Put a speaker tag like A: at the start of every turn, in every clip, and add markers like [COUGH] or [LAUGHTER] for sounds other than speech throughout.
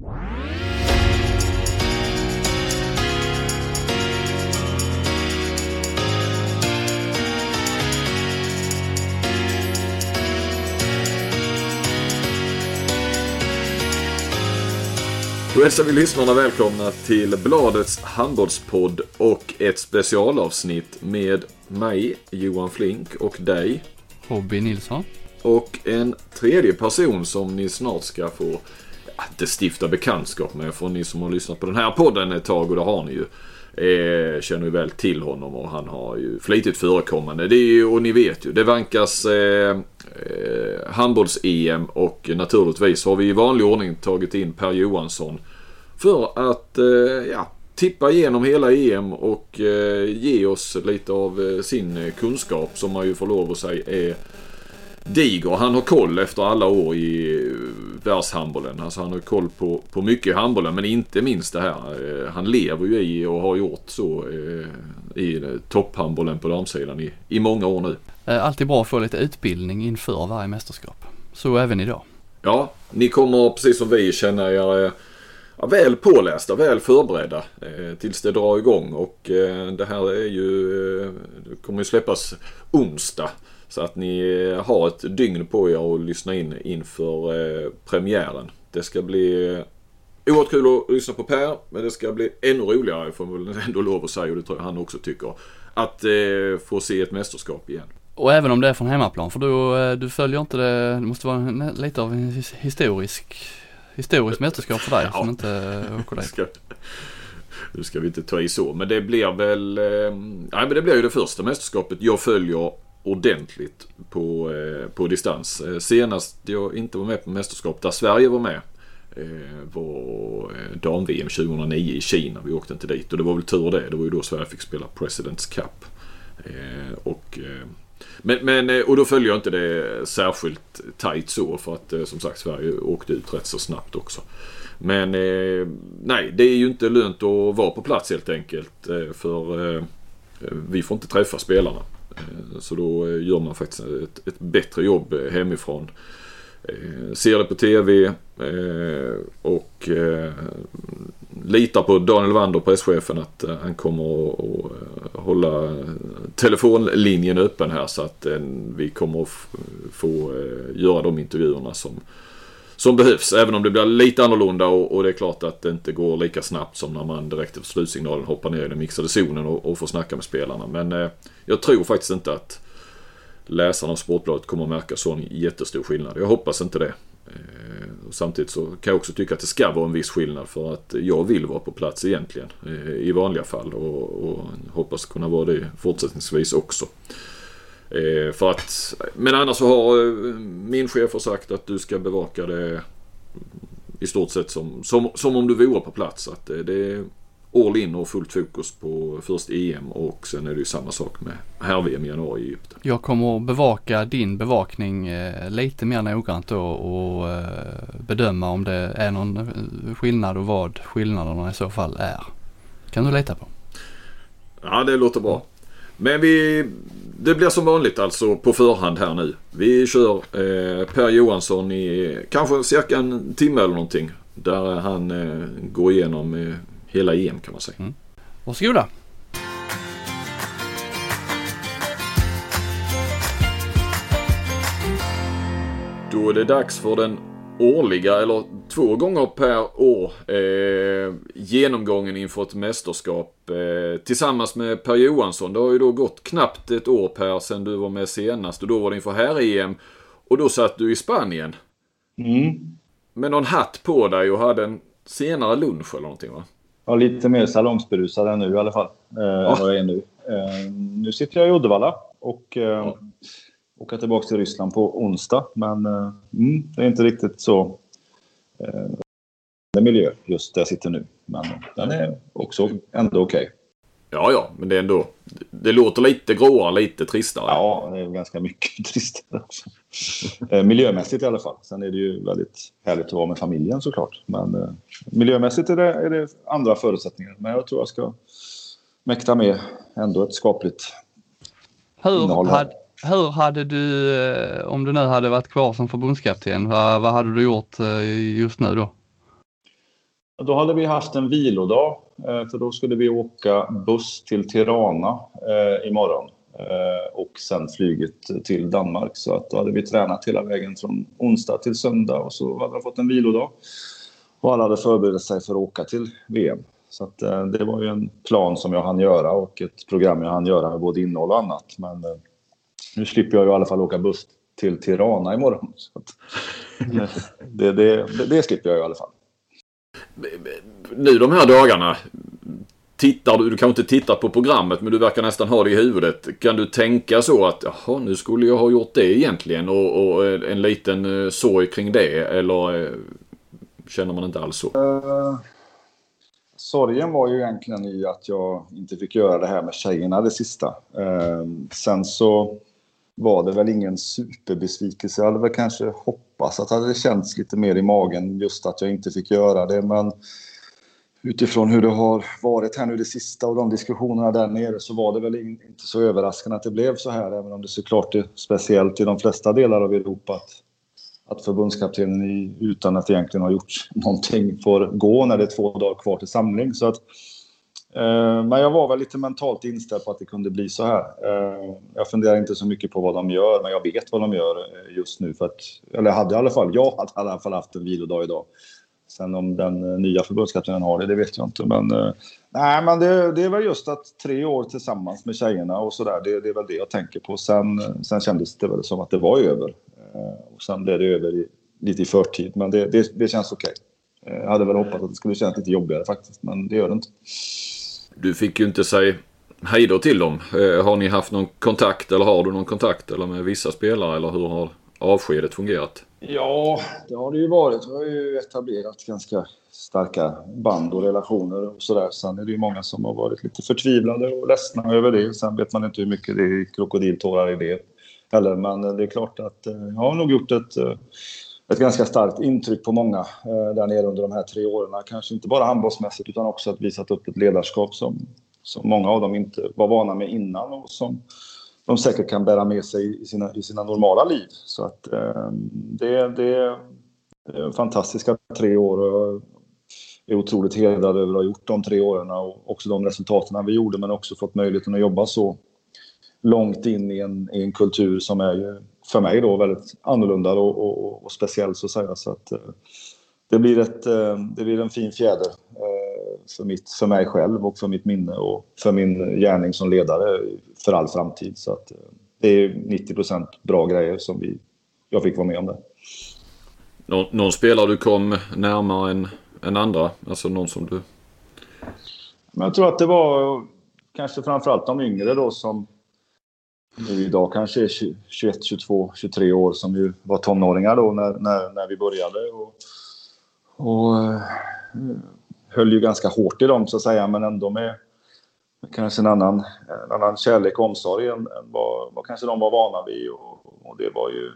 A: Då hälsar vi lyssnarna välkomna till Bladets handbollspodd och ett specialavsnitt med mig, Johan Flink, och dig.
B: Robin Nilsson.
A: Och en tredje person som ni snart ska få, inte stifta bekantskap med, för ni som har lyssnat på den här podden ett tag, och det har ni ju. Eh, känner ju väl till honom och han har ju flitigt förekommande. Det är ju, och ni vet ju, det vankas eh, eh, handbolls-EM och naturligtvis har vi i vanlig ordning tagit in Per Johansson för att eh, ja, tippa igenom hela EM och eh, ge oss lite av eh, sin eh, kunskap som man ju får lov att säga är diger. Han har koll efter alla år i världshandbollen. Alltså han har koll på, på mycket i handbollen men inte minst det här. Han lever ju i och har gjort så i topphandbollen på damsidan i, i många år nu.
B: Alltid bra att få lite utbildning inför varje mästerskap. Så även idag.
A: Ja, ni kommer precis som vi känna er ja, väl pålästa, väl förberedda eh, tills det drar igång. Och eh, det här är ju, eh, det kommer ju släppas onsdag. Så att ni har ett dygn på er att lyssna in inför eh, premiären. Det ska bli oerhört kul att lyssna på Per, men det ska bli ännu roligare, får man väl ändå lov att säga, och det tror jag han också tycker, att eh, få se ett mästerskap igen.
B: Och även om det är från hemmaplan, för du, eh, du följer inte det, det måste vara lite av en historisk historiskt mästerskap för dig ja. som inte åker dit. Ska,
A: nu ska vi inte ta i så, men det blir väl... Eh, nej, men det blir ju det första mästerskapet jag följer ordentligt på, eh, på distans. Eh, senast jag inte var med på mästerskap där Sverige var med eh, var dam-VM 2009 i Kina. Vi åkte inte dit och det var väl tur det. Det var ju då Sverige fick spela Presidents Cup. Och men, men, och då följer jag inte det särskilt tight så för att som sagt Sverige åkte ut rätt så snabbt också. Men nej, det är ju inte lönt att vara på plats helt enkelt. För vi får inte träffa spelarna. Eh, så då eh, gör man faktiskt ett, ett bättre jobb eh, hemifrån. Ser det på TV och litar på Daniel Wander, presschefen, att han kommer att hålla telefonlinjen öppen här så att vi kommer att få göra de intervjuerna som, som behövs. Även om det blir lite annorlunda och, och, det är klart att det inte går lika snabbt som när man direkt efter slutsignalen hoppar ner i den mixade zonen och, och får snacka med spelarna. Men eh, jag tror faktiskt inte att läsarna av Sportbladet kommer att märka sån jättestor skillnad. Jag hoppas inte det. Eh, och samtidigt så kan jag också tycka att det ska vara en viss skillnad för att jag vill vara på plats egentligen eh, i vanliga fall och, och hoppas kunna vara det fortsättningsvis också. Eh, för att, men annars så har min chef sagt att du ska bevaka det i stort sett som, som, som om du vore på plats. Att det, all in och fullt fokus på först EM och sen är det ju samma sak med herr-VM i januari i Egypten.
B: Jag kommer att bevaka din bevakning eh, lite mer noggrant då och eh, bedöma om det är någon eh, skillnad och vad skillnaderna i så fall är. Kan du lita på?
A: Ja, det låter bra. Men vi, det blir som vanligt alltså på förhand här nu. Vi kör eh, Per Johansson i kanske cirka en timme eller någonting. Där han eh, går igenom eh, hela EM kan man säga. Mm.
B: Varsågoda!
A: Då är det dags för den årliga, eller två gånger per år, eh, genomgången inför ett mästerskap eh, tillsammans med Per Johansson. Det har ju då gått knappt ett år Per sedan du var med senast och då var det inför här-EM och då satt du i Spanien. Mm. Med någon hatt på dig och hade en senare lunch eller någonting va?
C: Ja, lite mer salongsberusad än nu i alla fall. Eh, ja. vad jag är nu. Eh, nu sitter jag i Uddevalla och eh, ja. åker tillbaka till Ryssland på onsdag. Men eh, mm, det är inte riktigt så eh, miljö just där jag sitter nu. Men den är också ändå okej. Okay.
A: Ja, ja, men det är ändå... Det låter lite gråare, lite tristare.
C: Ja, det är ganska mycket [LAUGHS] tristare också. eh, miljömässigt i alla fall. Sen är det ju väldigt härligt att vara med familjen såklart. Men eh, miljömässigt är det, är det andra förutsättningar. Men jag tror jag ska mäkta med ändå ett skapligt
B: hur innehåll. Hade, hur hade du, eh, om du nu hade varit kvar som förbundskapten, vad, vad hade du gjort eh, just nu då?
C: Då hade vi haft en vilodag, eh, för då skulle vi åka buss till Tirana eh, imorgon eh, och sen flyget till Danmark. Så att då hade vi tränat hela vägen från onsdag till söndag och så hade vi fått en vilodag. Och alla hade förberett sig för att åka till VM. Så att, det var ju en plan som jag hann göra och ett program jag hann göra med både innehåll och annat. Men nu slipper jag i alla fall åka buss till Tirana imorgon. Så att, det, det, det, slipper jag i alla fall
A: nu de här dagarna. Tittar du, du kanske inte tittar på programmet men du verkar nästan ha det i huvudet. Kan du tänka så att jaha nu skulle jag ha gjort det egentligen och, och en liten eh, sorg kring det eller eh, känner man inte alls så? Uh,
C: sorgen var ju egentligen i att jag inte fick göra det här med tjejerna det sista. Uh, sen så var det väl ingen superbesvikelse. Jag hade väl kanske hoppats att det hade känts lite mer i magen just att jag inte fick göra det. Men utifrån hur det har varit här nu det sista och de diskussionerna där nere så var det väl inte så överraskande att det blev så här. Även om det såklart är speciellt i de flesta delar av Europa att, att förbundskaptenen utan att egentligen ha gjort [LAUGHS] någonting får gå när det är två dagar kvar till samling. Så att Eh, men jag var väl lite mentalt inställd på att det kunde bli så här. Eh, jag funderar inte så mycket på vad de gör, men jag vet vad de gör eh, just nu. För att, eller hade i alla fall, jag hade i alla fall haft en vilodag idag. Sen om den nya förbundskaptenen har det, det vet jag inte. Men, nej, men det, det, är väl just att tre år tillsammans med tjejerna och sådär, det, det, är väl det jag tänker på. Sen, sen kändes det väl som att det var över. Och sen blev det över i, lite i förtid, men det, det, det känns okej. Okay. Jag hade väl hoppats att det skulle kännas lite jobbigare faktiskt, men det gör det inte.
A: Du fick ju inte säga hejdå till dem. Eh, har ni haft någon kontakt eller har du någon kontakt eller med vissa spelare eller hur har avskedet fungerat?
C: Ja, det har det ju varit. Vi har ju etablerat ganska starka band och relationer och sådär. Sen är det ju många som har varit lite förtvivlade och ledsna över det. Sen vet man inte hur mycket det är krokodiltårar i det heller. Men det är klart att eh, jag har nog gjort ett eh, ett ganska starkt intryck på många eh, där nere under de här tre åren. Kanske inte bara handbollsmässigt utan också att visat upp ett ledarskap som, som många av dem inte var vana med innan och som de säkert kan bära med sig i sina, i sina normala liv. Så att eh, det, det är fantastiska tre år och jag är otroligt hedrad över att ha gjort de tre åren och också de resultaten vi gjorde men också fått möjligheten att jobba så långt in i en, i en kultur som är för mig då väldigt annorlunda och, och, och speciell så att säga. Så att, eh, det, blir ett, eh, det blir en fin fjäder eh, för, mitt, för mig själv och för mitt minne och för min gärning som ledare för all framtid. Så att, det är 90 procent bra grejer som vi, jag fick vara med om det.
A: Någon, någon spelare du kom närmare än, än andra? Alltså någon som du...
C: Men jag tror att det var kanske framförallt de yngre då som nu idag kanske är 21, 22, 23 år som ju var tonåringar då när, när, när vi började. Och, och eh, höll ju ganska hårt i dem så att säga men ändå med kanske en annan, en annan kärlek och omsorg än, än vad, vad kanske de var vana vid. Och, och, det var ju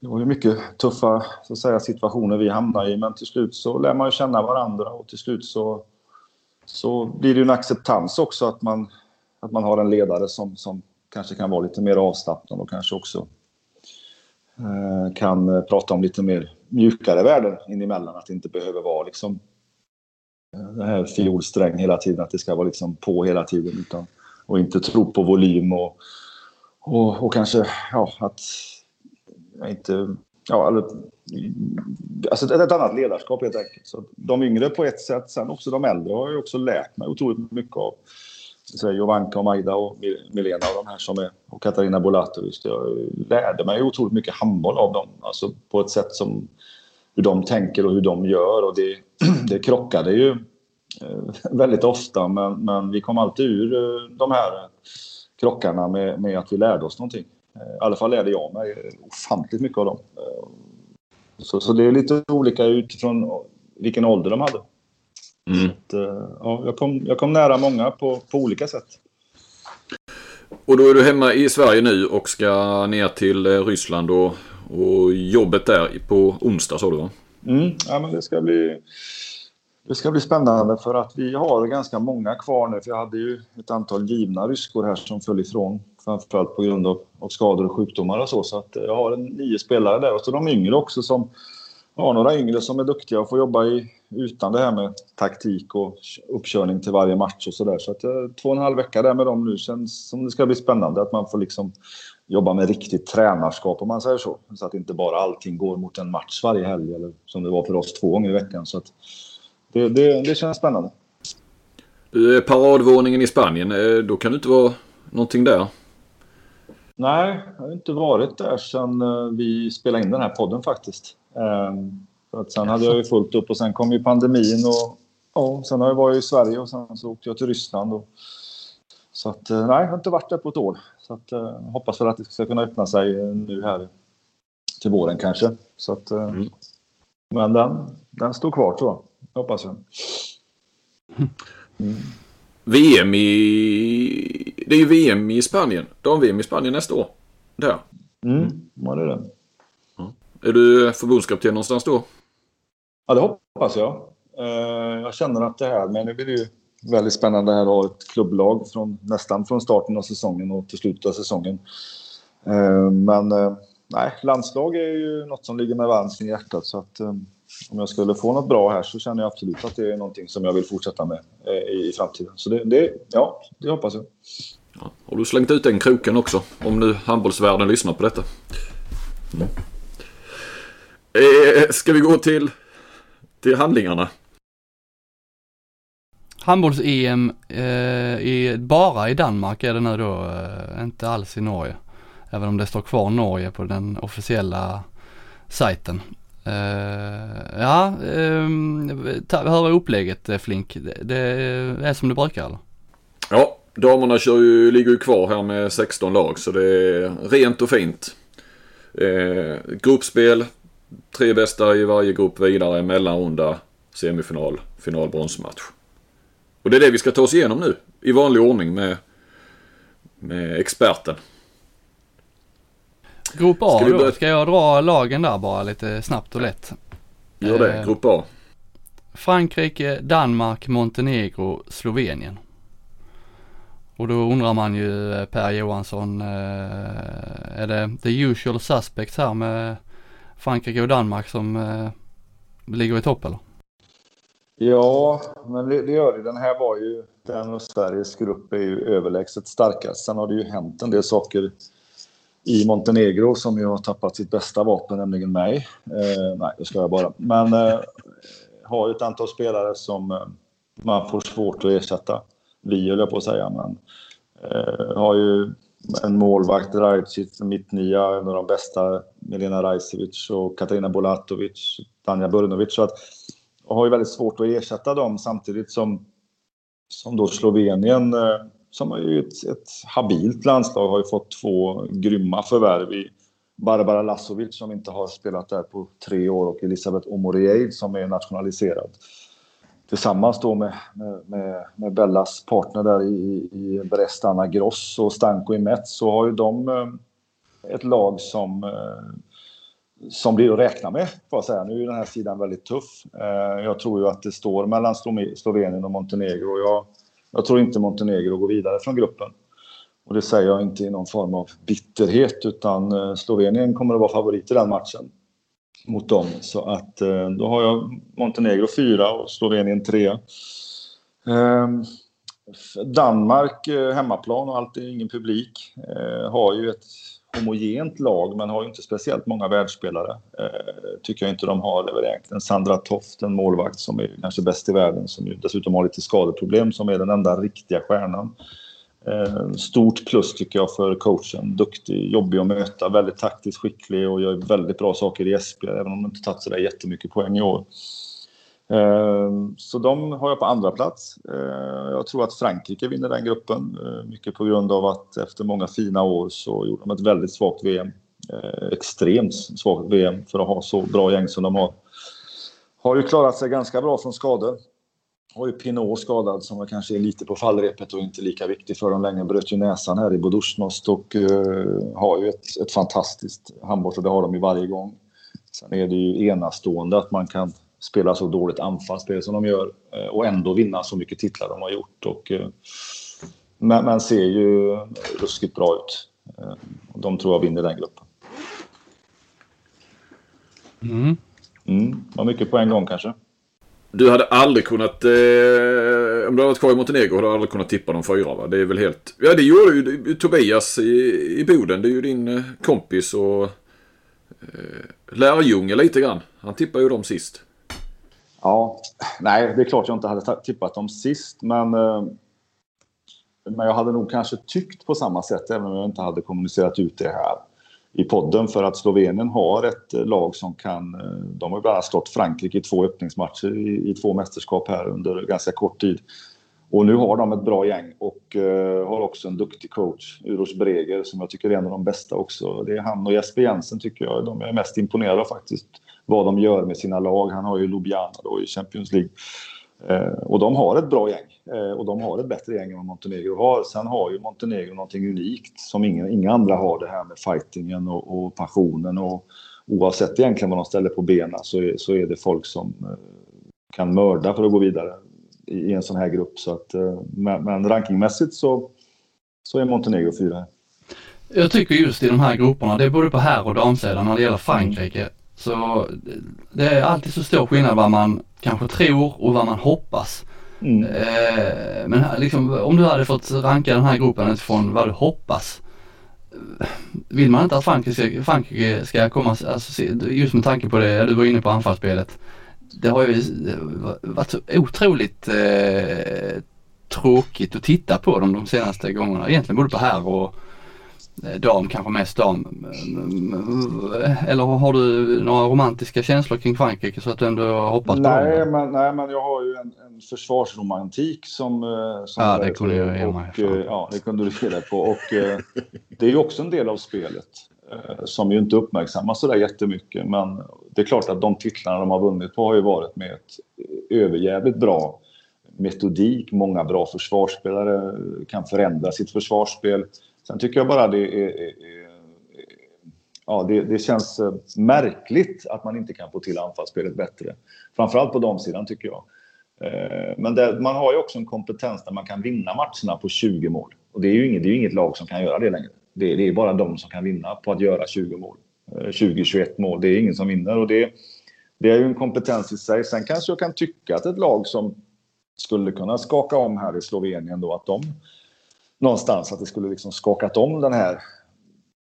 C: det var ju mycket tuffa så att säga, situationer vi hamnade i men till slut så lär man ju känna varandra och till slut så, så blir det ju en acceptans också att man, att man har en ledare som, som kanske kan vara lite mer avslappnad och kanske också eh, kan eh, prata om lite mer mjukare värden inemellan. Att det inte behöver vara liksom eh, det här fiolsträng hela tiden, att det ska vara liksom på hela tiden. Utan, och inte tro på volym och, och, och kanske ja, att inte... Ja, eller, alltså ett, ett annat ledarskap helt enkelt. Så de yngre på ett sätt, sen också de äldre har jag också lärt mig otroligt mycket av så Jovanka och Majda och Milena och de här som är, och Katarina Bolatovic. Jag lärde mig otroligt mycket handboll av dem. Alltså på ett sätt som hur de tänker och hur de gör och det, [CLEARS THROAT] det krockade ju eh, [LAUGHS] väldigt ofta men, men vi kom alltid ur eh, de här krockarna med, med att vi lärde oss någonting. Eh, I alla fall lärde jag mig ofantligt mycket av dem. Så, så det är lite olika utifrån vilken ålder de hade. Mm. Att, eh, ja, jag, kom, jag kom nära många på, på olika sätt.
A: Och då är du hemma i Sverige nu och ska ner till eh, Ryssland och, och jobbet där på onsdag sa du va?
C: Mm, ja, men det ska bli det ska bli spännande för att vi har ganska många kvar nu. För jag hade ju ett antal givna ryskor här som föll ifrån. Framförallt på grund av, av skador och sjukdomar och så. Så att jag har en, nio spelare där. Och så de yngre också som har några yngre som är duktiga och får jobba i, utan det här med taktik och uppkörning till varje match och sådär. Så att två och en halv vecka där med dem nu känns som det ska bli spännande. Att man får liksom jobba med riktigt tränarskap om man säger så. Så att inte bara allting går mot en match varje helg eller som det var för oss två gånger i veckan. Så att det, det, det känns spännande.
A: Paradvåningen i Spanien, eh, då kan det inte vara någonting där?
C: Nej, jag har inte varit där sedan eh, vi spelade in den här podden faktiskt. Ehm, för att sen hade jag ju fullt upp och sen kom ju pandemin och ja, sen har jag varit i Sverige och sen så åkte jag till Ryssland. Och, så att eh, nej, jag har inte varit där på ett år. Så att jag hoppas väl att det ska kunna öppna sig nu här till våren kanske. Så att, mm. Men den, den står kvar tror jag, hoppas jag.
A: Mm. VM i... Det är ju VM i Spanien. Dam-VM i Spanien nästa år. Där.
C: Mm, ja det är det.
A: Är du förbundskapten någonstans då?
C: Ja, det hoppas jag. Eh, jag känner att det här, men det blir ju väldigt spännande här att ha ett klubblag från, nästan från starten av säsongen och till slutet av säsongen. Eh, men eh, nej, landslag är ju något som ligger mig varmt i hjärtat så att om jag skulle få något bra här så känner jag absolut att det är någonting som jag vill fortsätta med i, i framtiden. Så det, det, ja, det hoppas jag.
A: Ja, har du slängt ut den kroken också? Om nu handbollsvärlden lyssnar på detta. Mm. Eh, ska vi gå till, till handlingarna?
B: Handbolls-EM eh, bara i Danmark är det nu då, eh, inte alls i Norge. Även om det står kvar Norge på den officiella sajten. Uh, ja, uh, hur är upplägget eh, Flink? Det, det, är som det brukar eller?
A: Ja, damerna kör ju, ligger ju kvar här med 16 lag så det är rent och fint. Uh, gruppspel, tre bästa i varje grupp vidare, mellanrunda, semifinal, final, bronsmatch. Och det är det vi ska ta oss igenom nu i vanlig ordning med, med experten.
B: Grupp A Ska då? Ska jag dra lagen där bara lite snabbt och lätt?
A: Gör det, eh, Grupp A.
B: Frankrike, Danmark, Montenegro, Slovenien. Och då undrar man ju eh, Per Johansson, eh, är det the usual suspects här med Frankrike och Danmark som eh, ligger i topp eller?
C: Ja, men det, det gör det. Den här var ju, den och Sveriges grupp är ju överlägset starkast. Sen har det ju hänt en del saker i Montenegro som ju har tappat sitt bästa vapen, nämligen mig. Eh, nej, det ska jag bara. Men eh, har ju ett antal spelare som eh, man får svårt att ersätta. Vi höll jag på att säga, men eh, har ju en målvakt, Rajcic, mittnia, en av de bästa, Milena Rajcevic och Katarina Bolatovic, Tanja Burnovic. Så att, och har ju väldigt svårt att ersätta dem samtidigt som, som då Slovenien eh, som har ju ett, ett habilt landslag har ju fått två grymma förvärv i Barbara Lasovic som inte har spelat där på tre år och Elisabeth Omorieid som är nationaliserad. Tillsammans då med, med, med Bellas partner där i, i Brest, Anna Gross och Stanko i Metz så har ju de eh, ett lag som eh, som blir att räkna med, får jag säga. Nu är den här sidan väldigt tuff. Eh, jag tror ju att det står mellan Slovenien och Montenegro. Jag, jag tror inte Montenegro går vidare från gruppen. Och det säger jag inte i någon form av bitterhet utan Slovenien kommer att vara favorit i den matchen mot dem. Så att eh, då har jag Montenegro fyra och Slovenien tre. Ehm, Danmark eh, hemmaplan och alltid ingen publik eh, har ju ett homogent lag men har ju inte speciellt många världsspelare. Eh, tycker jag inte de har. Det väl egentligen Sandra Toft, en målvakt som är kanske bäst i världen som ju dessutom har lite skadeproblem som är den enda riktiga stjärnan. Eh, stort plus tycker jag för coachen. Duktig, jobbig att möta, väldigt taktiskt skicklig och gör väldigt bra saker i Esbjerg även om de inte tagit sådär jättemycket poäng i år. Eh, så de har jag på andra plats. Eh, jag tror att Frankrike vinner den gruppen. Mycket på grund av att efter många fina år så gjorde de ett väldigt svagt VM. Extremt svagt VM för att ha så bra gäng som de har. Har ju klarat sig ganska bra från skador. Har ju Pinot skadad som kanske är lite på fallrepet och inte lika viktig för dem längre. Bröt ju näsan här i Bodosjnost och uh, har ju ett, ett fantastiskt handboll och det har de ju varje gång. Sen är det ju enastående att man kan spela så dåligt anfallsspel som de gör eh, och ändå vinna så mycket titlar de har gjort. Och, eh, men, men ser ju ruskigt bra ut. De tror jag vinner den gruppen.
B: Mm.
C: Mm, var mycket på en gång kanske.
A: Du hade aldrig kunnat, eh, om du hade varit kvar i Montenegro, hade du aldrig kunnat tippa de fyra va? Det är väl helt, ja det gjorde ju Tobias i, i Boden. Det är ju din eh, kompis och eh, lärjunge lite grann. Han tippade ju dem sist.
C: Ja, nej det är klart jag inte hade tippat dem sist men eh, men jag hade nog kanske tyckt på samma sätt även om jag inte hade kommunicerat ut det här i podden för att Slovenien har ett eh, lag som kan... Eh, de har bland annat slått Frankrike i två öppningsmatcher i, i två mästerskap här under ganska kort tid. Och nu har de ett bra gäng och uh, har också en duktig coach, Uros Breger, som jag tycker är en av de bästa också. Det är han och Jesper Jensen tycker jag, de är mest imponerade av faktiskt vad de gör med sina lag. Han har ju Ljubljana då i Champions League. Eh, och de har ett bra gäng. Eh, och de har ett bättre gäng än vad Montenegro har. Sen har ju Montenegro någonting unikt som inga, inga andra har. Det här med fightingen och, och passionen. Och oavsett egentligen vad de ställer på benen så är, så är det folk som eh, kan mörda för att gå vidare i en sån här grupp. Så att, eh, men, men rankingmässigt så, så är Montenegro fyra.
B: Jag tycker just i de här grupperna, det är både på här och damsidan när det gäller Frankrike. Så det är alltid så stor skillnad vad man kanske tror och vad man hoppas. Mm. Eh, men liksom, om du hade fått ranka den här gruppen utifrån vad du hoppas. Vill man inte att Frankrike, Frankrike ska komma, alltså, just med tanke på det du var inne på anfallsspelet det har ju varit så otroligt eh, tråkigt att titta på dem de senaste gångerna. Egentligen både på här och dam, kanske mest dam. Eller har du några romantiska känslor kring Frankrike så att du ändå hoppas på
C: nej,
B: dem?
C: Men, nej, men jag har ju en, en försvarsromantik som... Eh, som
B: ja, det kunde jag ge
C: mig. Eh, ja, det kunde du ge dig på. Och det är ju också en del av spelet. Eh, som ju inte uppmärksammas så där jättemycket. Men det är klart att de titlarna de har vunnit på har ju varit med ett överjävligt bra metodik. Många bra försvarsspelare kan förändra sitt försvarsspel. Sen tycker jag bara det är, är, är ja, det, det, känns eh, märkligt att man inte kan få till anfallsspelet bättre. Framförallt på damsidan tycker jag. Eh, men det, man har ju också en kompetens där man kan vinna matcherna på 20 mål. Och det är ju inget, det är inget lag som kan göra det längre. Det, det är bara de som kan vinna på att göra 20 mål. Eh, 20-21 mål. Det är ingen som vinner och det, det är ju en kompetens i sig. Sen kanske jag kan tycka att ett lag som skulle kunna skaka om här i Slovenien då att de någonstans att det skulle liksom skakat om den här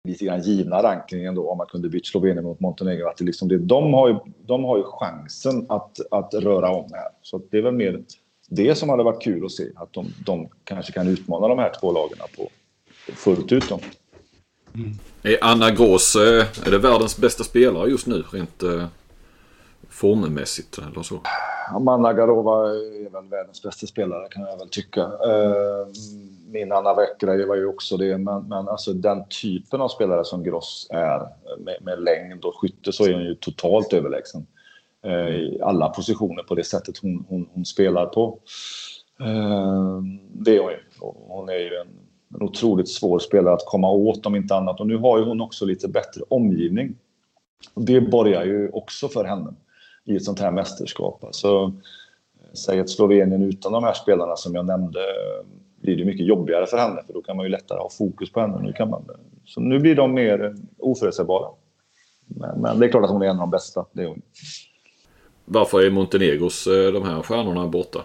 C: lite grann givna rankingen då om man kunde byta Slovenien mot Montenegro. Att det liksom det, de, har ju, de har ju chansen att, att röra om här. Så det är väl mer det som hade varit kul att se. Att de, de kanske kan utmana de här två lagarna på fullt ut. Då.
A: Mm. Är Anna Grås eh, är det världens bästa spelare just nu rent eh, formmässigt eller så?
C: Amanda Garova är väl världens bästa spelare kan jag väl tycka. Eh, min Anna Wäckräger var ju också det. Men, men alltså den typen av spelare som Gross är med, med längd och skytte så är hon ju totalt överlägsen. Eh, I alla positioner på det sättet hon, hon, hon spelar på. Eh, det är hon ju. Hon är ju en en otroligt svår spelare att komma åt om inte annat. Och nu har ju hon också lite bättre omgivning. Det borgar ju också för henne i ett sånt här mästerskap. Alltså, säg ett Slovenien utan de här spelarna som jag nämnde blir det mycket jobbigare för henne för då kan man ju lättare ha fokus på henne. Nu kan man, så nu blir de mer oförutsägbara. Men, men, det är klart att hon är en av de bästa. Det är hon.
A: Varför är Montenegros eh, de här stjärnorna borta?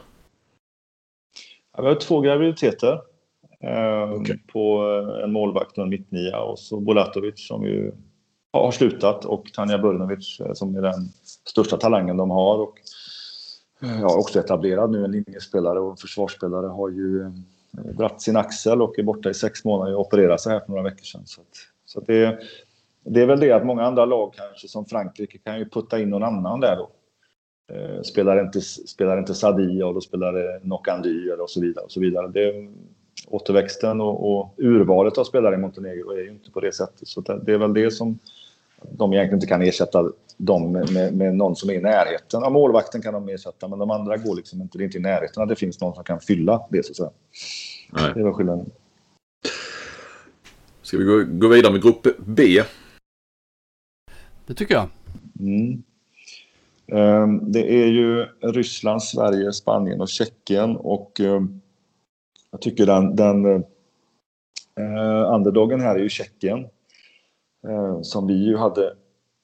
C: Ja, vi har två graviditeter. Eh, okay. På eh, en målvakt och en mittnia och så Bolatovic som ju har slutat och Tanja Burnovic eh, som är den största talangen de har. Och, eh, ja, också etablerad nu, en linjespelare och försvarsspelare har ju eh, dratt sin axel och är borta i sex månader och opererat sig här för några veckor sedan. Så, att, så att det, det är väl det att många andra lag kanske som Frankrike kan ju putta in någon annan där då. Eh, spelar inte, spelar inte Sadi och då spelar det Nokandy och så vidare. Och så vidare. Det, återväxten och, och urvalet av spelare i Montenegro är ju inte på det sättet. Så det är väl det som de egentligen inte kan ersätta dem med, med, med någon som är i närheten. Ja, målvakten kan de ersätta, men de andra går liksom inte. Det är inte i närheten att det finns någon som kan fylla det så att säga. Nej. Det var skillnaden.
A: Ska vi gå, gå vidare med grupp B?
B: Det tycker jag.
C: Mm. Ehm, det är ju Ryssland, Sverige, Spanien och Tjeckien. Och ehm, jag tycker den, den eh, underdogen här är ju Tjeckien. Eh, som vi ju hade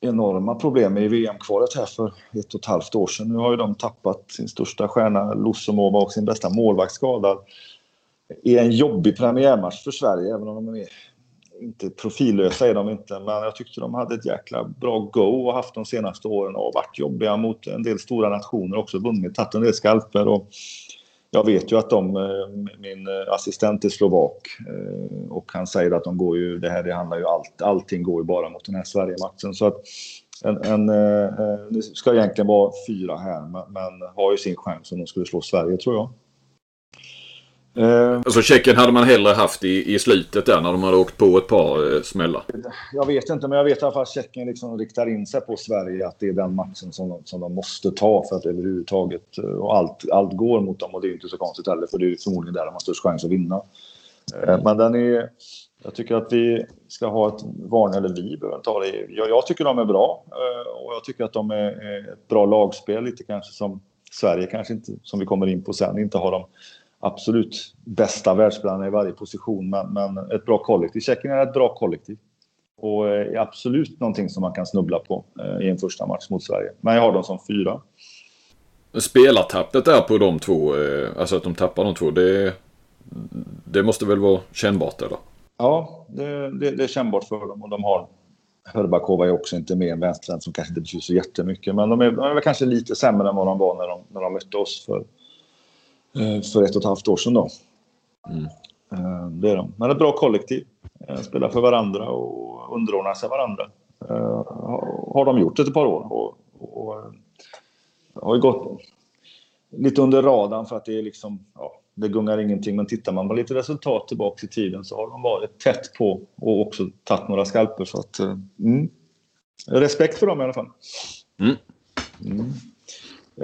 C: enorma problem med i VM-kvalet här för ett och ett halvt år sedan. Nu har ju de tappat sin största stjärna Lussomova och sin bästa målvakt skadad. Det är en jobbig premiärmatch för Sverige, även om de är inte profillösa är de inte, men jag tyckte de hade ett jäkla bra go och haft de senaste åren och varit jobbiga mot en del stora nationer också, vunnit, tagit en del skalper och jag vet ju att de, eh, min eh, assistent är slovak eh, och han säger att de går ju, det här det handlar ju allt, allting går ju bara mot den här Sverige-matchen. Så att en, en, det ska egentligen vara fyra här, men har ju sin chans om de skulle slå Sverige tror jag.
A: Uh, alltså Tjeckien hade man hellre haft i, i slutet där när de hade åkt på ett par uh, smällar?
C: Jag vet inte, men jag vet i alla fall att Tjeckien liksom riktar in sig på Sverige. Att det är den matchen som de, som de måste ta för att överhuvudtaget... Uh, och allt, allt går mot dem och det är inte så konstigt heller för det är förmodligen där de har störst chans att vinna. Uh, men den är... Jag tycker att vi ska ha ett varning, eller vi behöver ta det. Jag, jag tycker de är bra och jag tycker att de är, är ett bra lagspel. Lite kanske som Sverige kanske inte, som vi kommer in på sen, inte har de absolut bästa världsspelarna i varje position, men, men ett bra kollektiv. Tjeckien är ett bra kollektiv och är absolut någonting som man kan snubbla på eh, i en första match mot Sverige. Men jag har dem som fyra.
A: Spelartappet där på de två, eh, alltså att de tappar de två, det, det måste väl vara kännbart eller?
C: Ja, det, det, det är kännbart för dem och de har Hörbakova är också inte med en vänsterhänt som kanske inte betyder så jättemycket. Men de är, de är väl kanske lite sämre än vad de var när de, när de mötte oss för Eh, för ett och ett halvt år sedan. Då. Mm. Eh, det är de. Men ett bra kollektiv. Eh, spelar för varandra och underordnar sig varandra. Har de gjort ett par år. Och, och, har ju gått lite under radarn för att det är liksom, ja, det gungar ingenting. Men tittar man på lite resultat tillbaka i tiden så har de varit tätt på och också tagit några skalper. Så att, mm. Respekt för dem i alla fall. Mm.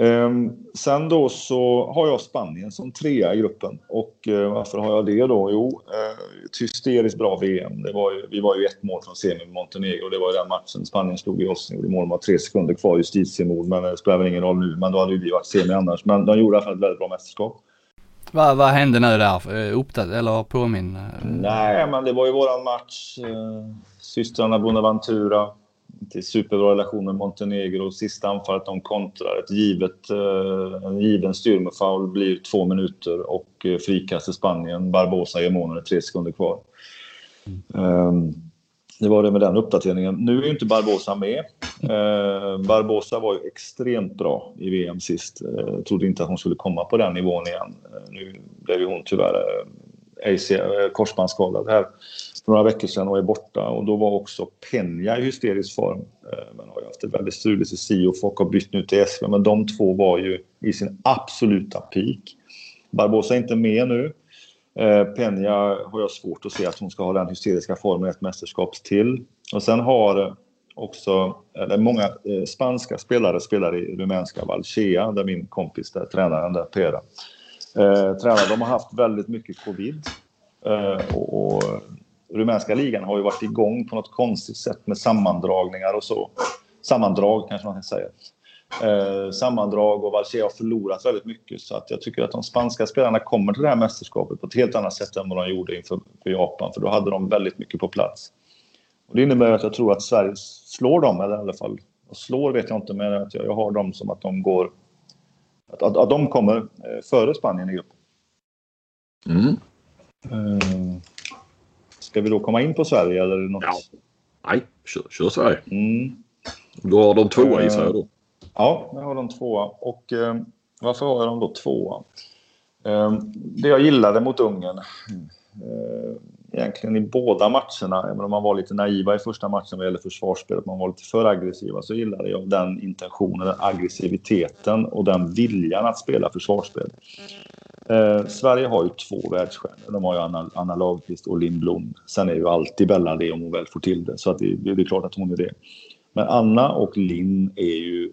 C: Ehm, sen då så har jag Spanien som trea i gruppen. Och eh, varför har jag det då? Jo, eh, ett hysteriskt bra VM. Det var ju, vi var ju ett mål från semi med Montenegro. Det var ju den matchen Spanien slog i oss. Gjorde mål med tre sekunder kvar, justitiemord. Men det spelar väl ingen roll nu. Men då hade ju vi varit semi annars. Men de gjorde i alla fall ett väldigt bra mästerskap.
B: Vad, vad hände nu där? Uppdat eller påminn?
C: Nej, men det var ju våran match. Systrarna Bonaventura inte superbra relation med Montenegro. Sista anfallet de kontrar. Ett givet, eh, en given styrmefoul blir två minuter och eh, frikast till Spanien. Barbosa gör mål tre sekunder kvar. Ehm, mm. Det var det med den uppdateringen. Nu är ju inte Barbosa med. Ehm, Barbosa var ju extremt bra i VM sist. Jag trodde inte att hon skulle komma på den nivån igen. Nu blev ju hon tyvärr AC, korsbandsskadad här för några veckor sedan och är borta. Och då var också Peña i hysterisk form. Eh, man men har ju haft ett väldigt struligt i SIO. Folk har bytt nu till SV. Men de två var ju i sin absoluta peak. Barbosa är inte med nu. Penja Peña har jag svårt att se att hon ska ha den hysteriska formen ett mästerskap till. Och sen har också eller många eh, spanska spelare spelar i rumänska Valchea där min kompis där, tränaren där, Pera, eh, tränar. De har haft väldigt mycket covid. Eh, och, och rumänska ligan har ju varit igång på något konstigt sätt med sammandragningar och så. Sammandrag kanske man kan säga. Eh, sammandrag och Valchea har förlorat väldigt mycket. Så att jag tycker att de spanska spelarna kommer till det här mästerskapet på ett helt annat sätt än vad de gjorde inför för Japan. För då hade de väldigt mycket på plats. Och det innebär att jag tror att Sverige slår dem, eller i alla fall och slår vet jag inte, men att jag, jag har dem som att de går... Att, att, att de kommer eh, före Spanien i gruppen. Mm. Eh, Ska vi då komma in på Sverige eller något? Ja.
A: Nej, kör, kör Sverige. Mm. Då har de tvåa gissar jag då.
C: Ja, jag har de tvåa. Och eh, varför har dem då tvåa? Eh, det jag gillade mot Ungern, eh, egentligen i båda matcherna, även om man var lite naiva i första matchen vad gäller försvarsspelet, man var lite för aggressiva, så gillade jag den intentionen, den aggressiviteten och den viljan att spela försvarsspel. Eh, Sverige har ju två världsstjärnor. De har ju Anna, Anna Lagerqvist och Linn Blom. Sen är ju alltid Bella det om hon väl får till det. Så att det, det är klart att hon är det. Men Anna och Linn är ju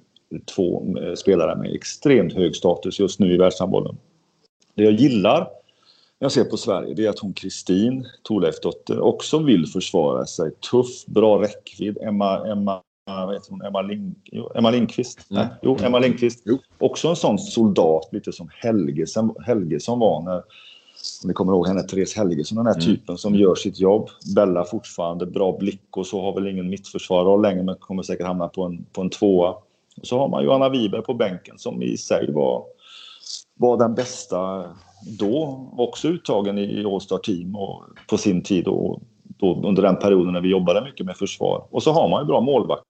C: två eh, spelare med extremt hög status just nu i världshandbollen. Det jag gillar när jag ser på Sverige det är att hon Kristin Thorleifdotter också vill försvara sig. Tuff, bra räckvidd. Emma, Emma vad heter hon? Emma, Link, jo, Emma Lindqvist? Mm. Nej, jo, Emma Lindqvist. Jo. Också en sån soldat, lite som Helgesson, Helgesson var när, om ni kommer ihåg henne, Therese Helgesson, den här
A: Mm.
C: typen som gör sitt jobb. Bella fortfarande, bra blick och så har väl ingen mittförsvarare längre men kommer säkert hamna på en, på en tvåa. Och så har man Johanna Wiberg på bänken som i sig var, var den bästa då. Också uttagen i All-Star Team och på sin tid och då, under den perioden när vi jobbade mycket med försvar. Och så har man ju bra målvakt.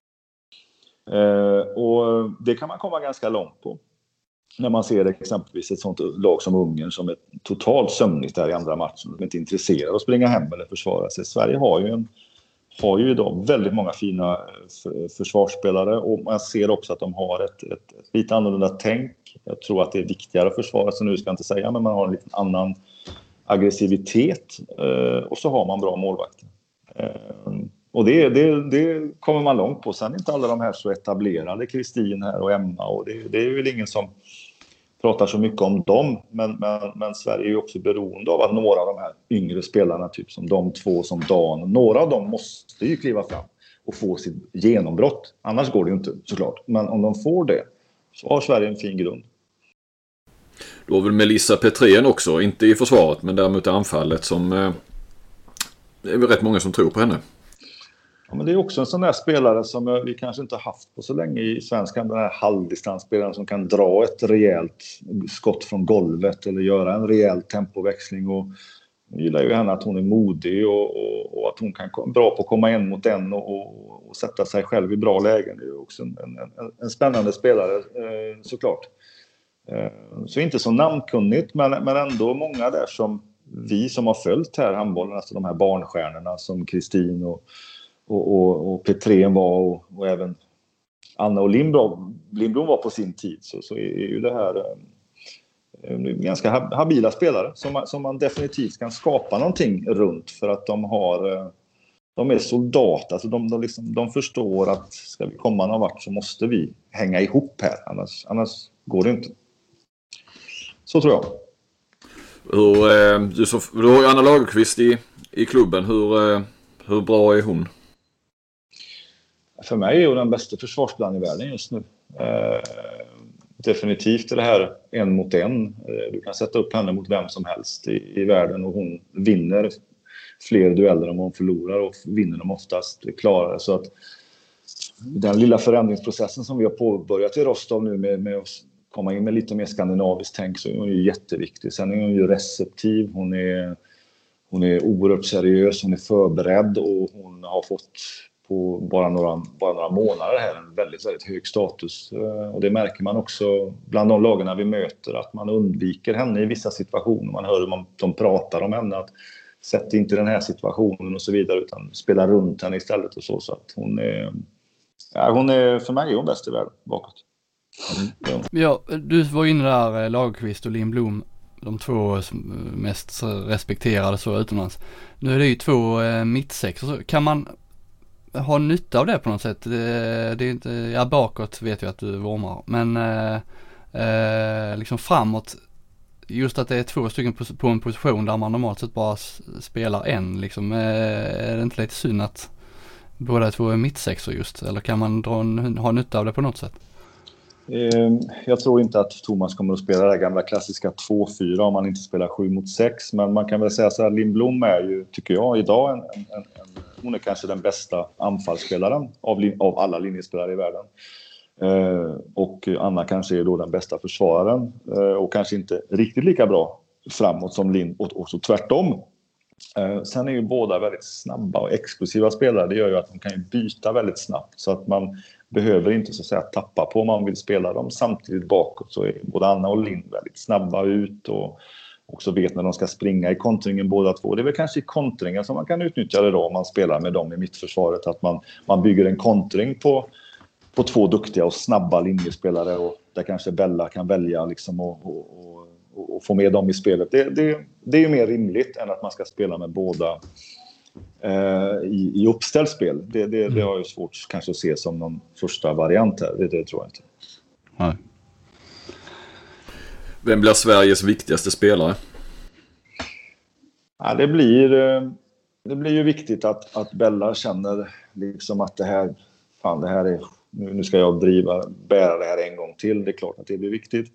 C: Eh, och det kan man komma ganska långt på. När man ser exempelvis ett sånt lag som Ungern som är totalt sömnigt där i andra matchen. De är inte intresserade av att springa hem eller försvara sig. Sverige har ju, en, har ju idag väldigt många fina eh, försvarsspelare och man ser också att de har ett, ett, ett lite annorlunda tänk. Jag tror att det är viktigare att försvara sig nu, ska jag inte säga, men man har en lite annan aggressivitet eh, och så har man bra målvakter. Eh, och det, det, det kommer man långt på. Sen är inte alla de här så etablerade, Kristin här och Emma. Och det, det är väl ingen som pratar så mycket om dem. Men, men, men Sverige är ju också beroende av att några av de här yngre spelarna, typ som de två, som Dan, några av dem måste ju kliva fram och få sitt genombrott. Annars går det ju inte såklart. Men om de får det så har Sverige en fin grund.
A: Du har väl Melissa Petrén också, inte i försvaret men däremot i anfallet som... Eh, det är väl rätt många som tror på henne.
C: Ja, men det är också en sån där spelare som vi kanske inte har haft på så länge i svenskan. Den här halvdistansspelaren som kan dra ett rejält skott från golvet eller göra en rejäl tempoväxling. Och jag gillar ju henne att hon är modig och, och, och att hon kan bra på att komma en mot en och, och, och sätta sig själv i bra lägen. Det är också en, en, en spännande spelare eh, såklart. Eh, så inte så namnkunnigt men, men ändå många där som vi som har följt här handbollen, alltså de här barnstjärnorna som Kristin och och, och, och Petrén var och, och, även Anna och Lindblom, Lindblom var på sin tid så, så är ju det här eh, eh ganska habila spelare som man, som man definitivt kan skapa någonting runt för att de har eh, de är soldater, alltså de, de, liksom, de förstår att ska vi komma någon vart så måste vi hänga ihop här, annars, annars går det inte. Så tror jag.
A: Hur, eh, du, så, du har ju Anna Lagerqvist i, i klubben. Hur, eh, hur bra är hon?
C: För mig är hon den bästa försvarsspelaren i världen just nu. Eh, definitivt är det här en mot en. Eh, du kan sätta upp henne mot vem som helst i, i världen och hon vinner fler dueller än hon förlorar och vinner dem oftast klarare. Så att den lilla förändringsprocessen som vi har påbörjat i Rostov nu med, med att komma in med lite mer skandinaviskt tänk så är hon ju jätteviktig. Sen är hon ju receptiv. Hon är, hon är oerhört seriös, hon är förberedd och hon har fått på bara några, bara några månader här en väldigt, väldigt hög status. Och det märker man också bland de lagarna vi möter, att man undviker henne i vissa situationer. Man hör hur man, de pratar om henne, att sätt inte den här situationen och så vidare, utan spela runt henne istället och så. Så att hon är, ja, hon är, för mig är hon bäst i världen bakåt.
B: Mm. Ja, du var inne där, Lagerqvist och Lindblom, de två mest respekterade så utomlands. Nu är det ju två mittsexor, kan man ha nytta av det på något sätt. Det, det är inte, ja bakåt vet jag att du vurmar men eh, eh, liksom framåt just att det är två stycken på, på, en position där man normalt sett bara spelar en liksom. Eh, är det inte lite synd att båda två är mittsexor just eller kan man dra en, ha nytta av det på något sätt?
C: Ehm, jag tror inte att Thomas kommer att spela det gamla klassiska 2-4 om han inte spelar 7 mot 6. Men man kan väl säga så här, Lindblom är ju, tycker jag, idag en, en, en, hon är kanske den bästa anfallsspelaren av, av alla linjespelare i världen. Eh, och Anna kanske är då den bästa försvararen eh, och kanske inte riktigt lika bra framåt som Lind och så tvärtom. Eh, sen är ju båda väldigt snabba och explosiva spelare. Det gör ju att de kan byta väldigt snabbt så att man behöver inte så att säga tappa på om man vill spela dem samtidigt bakåt. Så är både Anna och Lind väldigt snabba ut och också vet när de ska springa i kontringen båda två. Det är väl kanske i kontringen som man kan utnyttja det då om man spelar med dem i mittförsvaret. Att man, man bygger en kontring på, på två duktiga och snabba linjespelare och där kanske Bella kan välja liksom och, och, och, och få med dem i spelet. Det, det, det är ju mer rimligt än att man ska spela med båda i, i uppställt spel. Det, det, det har jag svårt kanske att se som någon första variant här. Det, det tror jag inte.
B: Nej.
A: Vem blir Sveriges viktigaste spelare?
C: Ja, det, blir, eh, det blir ju viktigt att, att Bella känner liksom att det här, fan det här är, nu, nu ska jag driva, bära det här en gång till. Det är klart att det blir viktigt.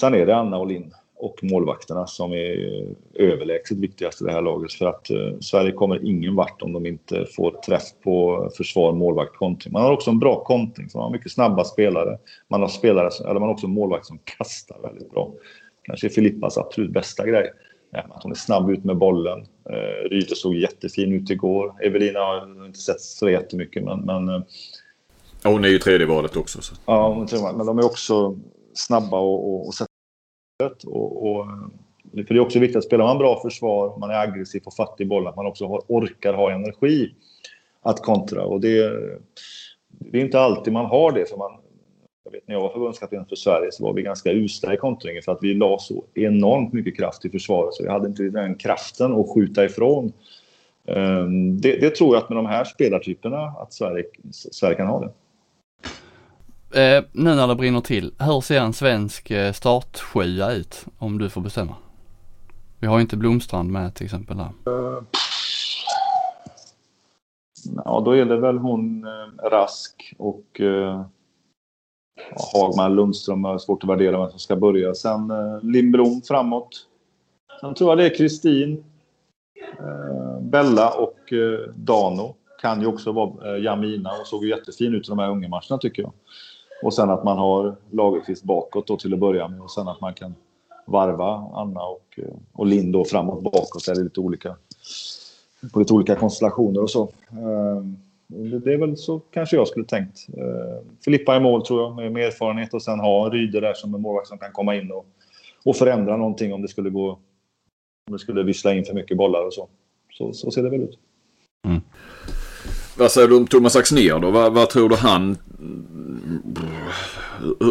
C: Sen är det Anna och Linn. Och målvakterna som är överlägset viktigast i det här laget. För att eh, Sverige kommer ingen vart om de inte får träff på försvar, målvakt, kontring. Man har också en bra kontring, så man har mycket snabba spelare. Man har, spelare, eller man har också en målvakt som kastar väldigt bra. Kanske Filippas absolut bästa grej. Att hon är snabb ut med bollen. Eh, Ryder såg jättefin ut igår. Evelina har inte sett så jättemycket men... men eh,
A: hon är ju tredje valet också. Så.
C: Ja, men de är också snabba och, och, och. Och, och, för det är också viktigt att spelar man bra försvar, man är aggressiv och fattig boll, att man också har, orkar ha energi att kontra. Och det, det är inte alltid man har det. För man, jag vet när jag var förbundskapten för Sverige så var vi ganska usla i kontringen för att vi la så enormt mycket kraft i försvaret. Så vi hade inte den kraften att skjuta ifrån. Ehm, det, det tror jag att med de här spelartyperna att Sverige, Sverige kan ha det.
B: Eh, nu när det brinner till, hur ser en svensk eh, startsjua ut om du får bestämma? Vi har ju inte Blomstrand med till exempel där. Uh,
C: ja, då är det väl hon eh, Rask och eh, Hagman, Lundström. har svårt att värdera vem som ska börja. Sen eh, Lindblom framåt. Sen tror jag det är Kristin, eh, Bella och eh, Dano. Kan ju också vara eh, Jamina och såg jättefin ut i de här unga matcherna tycker jag. Och sen att man har Lagerqvist bakåt då till att börja med och sen att man kan varva Anna och, eh, och Lind då framåt bakåt. Det är lite olika, på lite olika konstellationer och så. Ehm, det är väl så kanske jag skulle tänkt. Ehm, Filippa i mål tror jag med, med erfarenhet och sen ha Ryder där som en målvakt som kan komma in och, och förändra någonting om det skulle gå om det skulle vissla in för mycket bollar och så. Så, så ser det väl ut. Mm.
A: Vad säger du om Thomas Axnér då? Vad, vad, tror du han...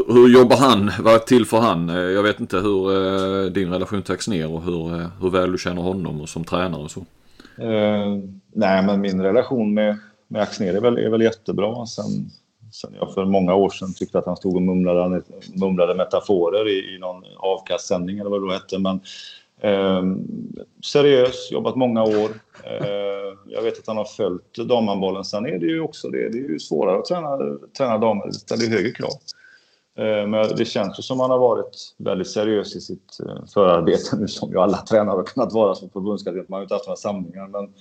A: Hur, jobbar han? Vad tillför han? Jag vet inte hur eh, din relation till Axnér och hur, eh, hur väl du känner honom och som tränare och så.
C: Uh, nej, men min relation med, med Axnér är väl, är väl jättebra. Sen, sen jag för många år sedan tyckte att han stod och mumlade, mumlade metaforer i, i någon avkastsändning eller vad det då hette. Men Eh, seriös, jobbat många år. Eh, jag vet att han har följt damhandbollen. Sen är det ju också det. Det är ju svårare att träna, träna damer. Det ställer ju högre krav. Eh, men det känns ju som han har varit väldigt seriös i sitt eh, förarbete nu som ju alla [LAUGHS] tränare har kunnat vara som förbundskapten. Man har ju inte haft några samlingar. Men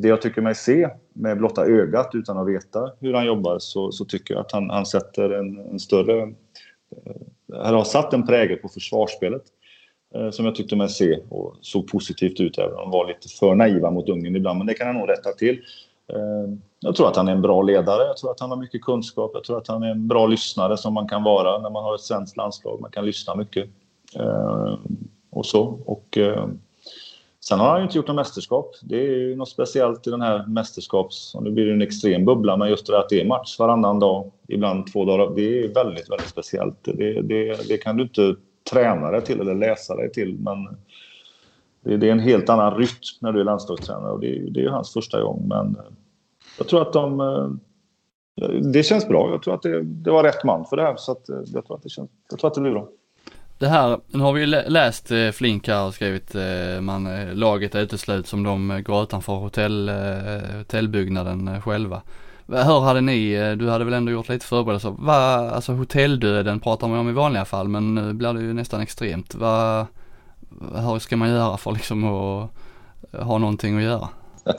C: det jag tycker mig se med blotta ögat utan att veta hur han jobbar så, så tycker jag att han, han sätter en, en större... Han har satt en prägel på försvarsspelet Eh, som jag tyckte mig se och såg positivt ut även om de var lite för naiva mot Ungern ibland. Men det kan han nog rätta till. Eh, jag tror att han är en bra ledare. Jag tror att han har mycket kunskap. Jag tror att han är en bra lyssnare som man kan vara när man har ett svenskt landslag. Man kan lyssna mycket. Eh, och så. Och, sen har han ju inte gjort något mästerskap. Det är ju något speciellt i den här mästerskaps... Nu blir det en extrem bubbla, men just det att det är match varannan dag, ibland två dagar. Det är väldigt, väldigt speciellt. Det, det, det kan du inte träna dig till eller läsa dig till. Men det, det är en helt annan rytm när du är landslagstränare och det, det är hans första gång. Men jag tror att de... Eh, det känns bra. Jag tror att det, det var rätt man för det här. Så att eh, jag, tror att det känns, jag tror att det blir bra.
B: Det här, nu har vi läst eh, Flink här och skrivit man, laget utesluts som de går utanför hotell, hotellbyggnaden själva. Hur hade ni, eh, du hade väl ändå gjort lite förberedelser. Vad, alltså hotelldöden pratar man om i vanliga fall men nu blir det ju nästan extremt. Vad, hur ska man göra för liksom att ha någonting att göra? [LAUGHS]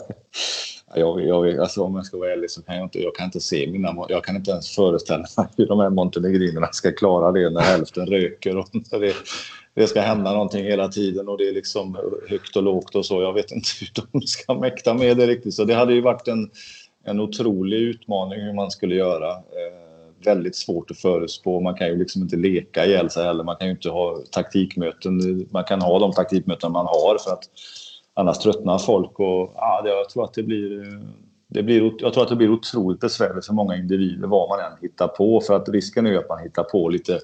C: Jag, jag, alltså om jag ska vara ärlig så kan jag inte, jag kan inte se mina, jag kan inte ens föreställa mig hur de här montenegrinerna ska klara det när hälften röker och när det, det ska hända någonting hela tiden och det är liksom högt och lågt och så. Jag vet inte hur de ska mäkta med det riktigt. Så det hade ju varit en, en otrolig utmaning hur man skulle göra. Eh, väldigt svårt att förutspå. Man kan ju liksom inte leka ihjäl sig heller. Man kan ju inte ha taktikmöten. Man kan ha de taktikmöten man har för att annars tröttnar folk. Och, ja, jag tror att det blir, eh, det blir, jag tror att det blir otroligt besvärligt för många individer vad man än hittar på. För att risken är att man hittar på lite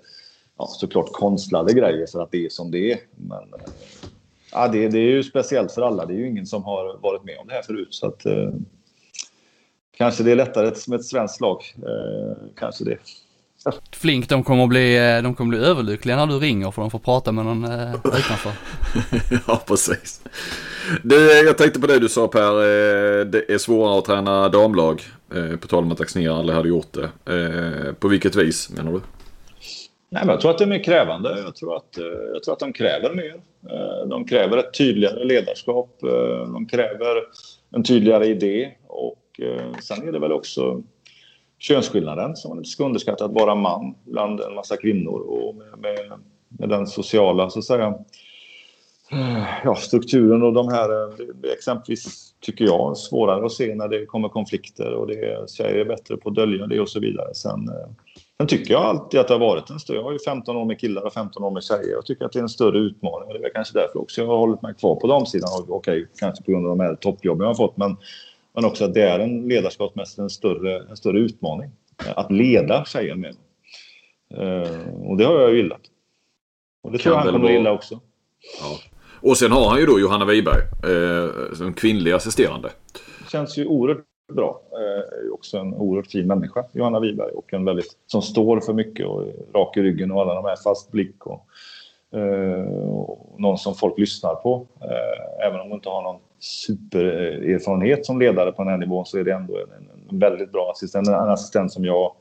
C: ja, såklart konstlade grejer för att det är som det är. Men, eh, ja, det, det är ju speciellt för alla. Det är ju ingen som har varit med om det här förut. Så att, eh, kanske det är lättare med ett svenskt lag. Eh, kanske det.
B: Flink, de kommer, bli, eh, de kommer bli överlyckliga när du ringer för de får prata med någon eh, utanför. [LAUGHS]
A: ja, precis. Du, jag tänkte på det du sa Per. Det är svårare att träna damlag. På tal om att Axnér aldrig hade gjort det. På vilket vis menar du?
C: Nej, men jag tror att det är mer krävande. Jag tror att, jag tror att de kräver mer. De kräver ett tydligare ledarskap. De kräver en tydligare idé. Och Eh, sen är det väl också könsskillnaden som man inte ska underskatta. Att vara man bland en massa kvinnor och med, med, med den sociala så att säga eh, ja, strukturen och de här, eh, exempelvis tycker jag, svårare att se när det kommer konflikter och det är, tjejer är bättre på att dölja det och så vidare. Sen, sen tycker jag alltid att det har varit en större, jag har ju 15 år med killar och 15 år med tjejer. Jag tycker att det är en större utmaning och det är kanske därför också jag har hållit mig kvar på damsidan. Okej, okay, kanske på grund av de här toppjobben jag har fått, men, men också att det är en ledarskapsmässigt en större, en större utmaning. Att leda tjejer med. och det har jag gillat. Och det kan tror jag han kommer gilla också.
A: Ja. Och sen har han ju då Johanna Wiberg eh, som kvinnlig assisterande.
C: Det känns ju oerhört bra. Eh, också en oerhört fin människa, Johanna Wiberg. Och en väldigt, som står för mycket och rak i ryggen och alla de här fast blick. Och, eh, och någon som folk lyssnar på. Eh, även om hon inte har någon supererfarenhet som ledare på den här nivån så är det ändå en, en väldigt bra assistent. En assistent som jag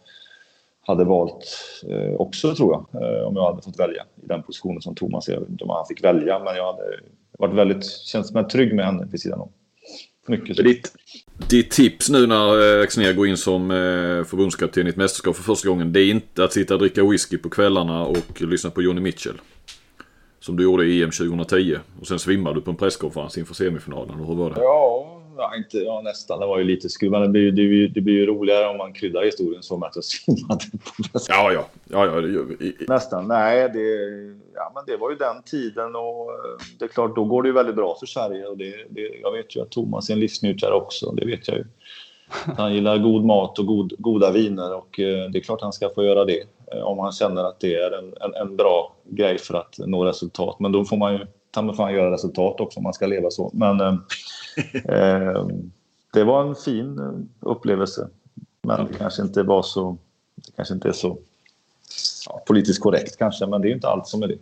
C: hade valt eh, också tror jag. Eh, om jag hade fått välja i den positionen som Thomas. är. Jag vet inte om han fick välja men jag hade varit väldigt, känns mig trygg med henne vid sidan om.
A: Mycket så. Ditt, ditt tips nu när eh, Axnér går in som eh, förbundskapten i ett mästerskap för första gången. Det är inte att sitta och dricka whisky på kvällarna och lyssna på Johnny Mitchell. Som du gjorde i EM 2010. Och sen svimmade du på en presskonferens inför semifinalen. Hur var det?
C: Ja, inte, ja, nästan. Det var ju lite skruv. Det blir, det, blir, det blir ju roligare om man kryddar historien så med att jag svimmade.
A: Ja, ja. ja, ja det gör vi.
C: Nästan. Nej, det, ja, men det var ju den tiden och eh, det är klart, då går det ju väldigt bra för Sverige. Och det, det, jag vet ju att Thomas är en livsnjutare också. Det vet jag ju. Han gillar god mat och god, goda viner och eh, det är klart han ska få göra det om han känner att det är en, en, en bra grej för att nå resultat. Men då får man ju ta mig fan göra resultat också om man ska leva så. Men eh, [LAUGHS] eh, det var en fin upplevelse. Men det kanske inte var så... Det kanske inte är så ja, politiskt korrekt kanske, men det är inte allt som är det.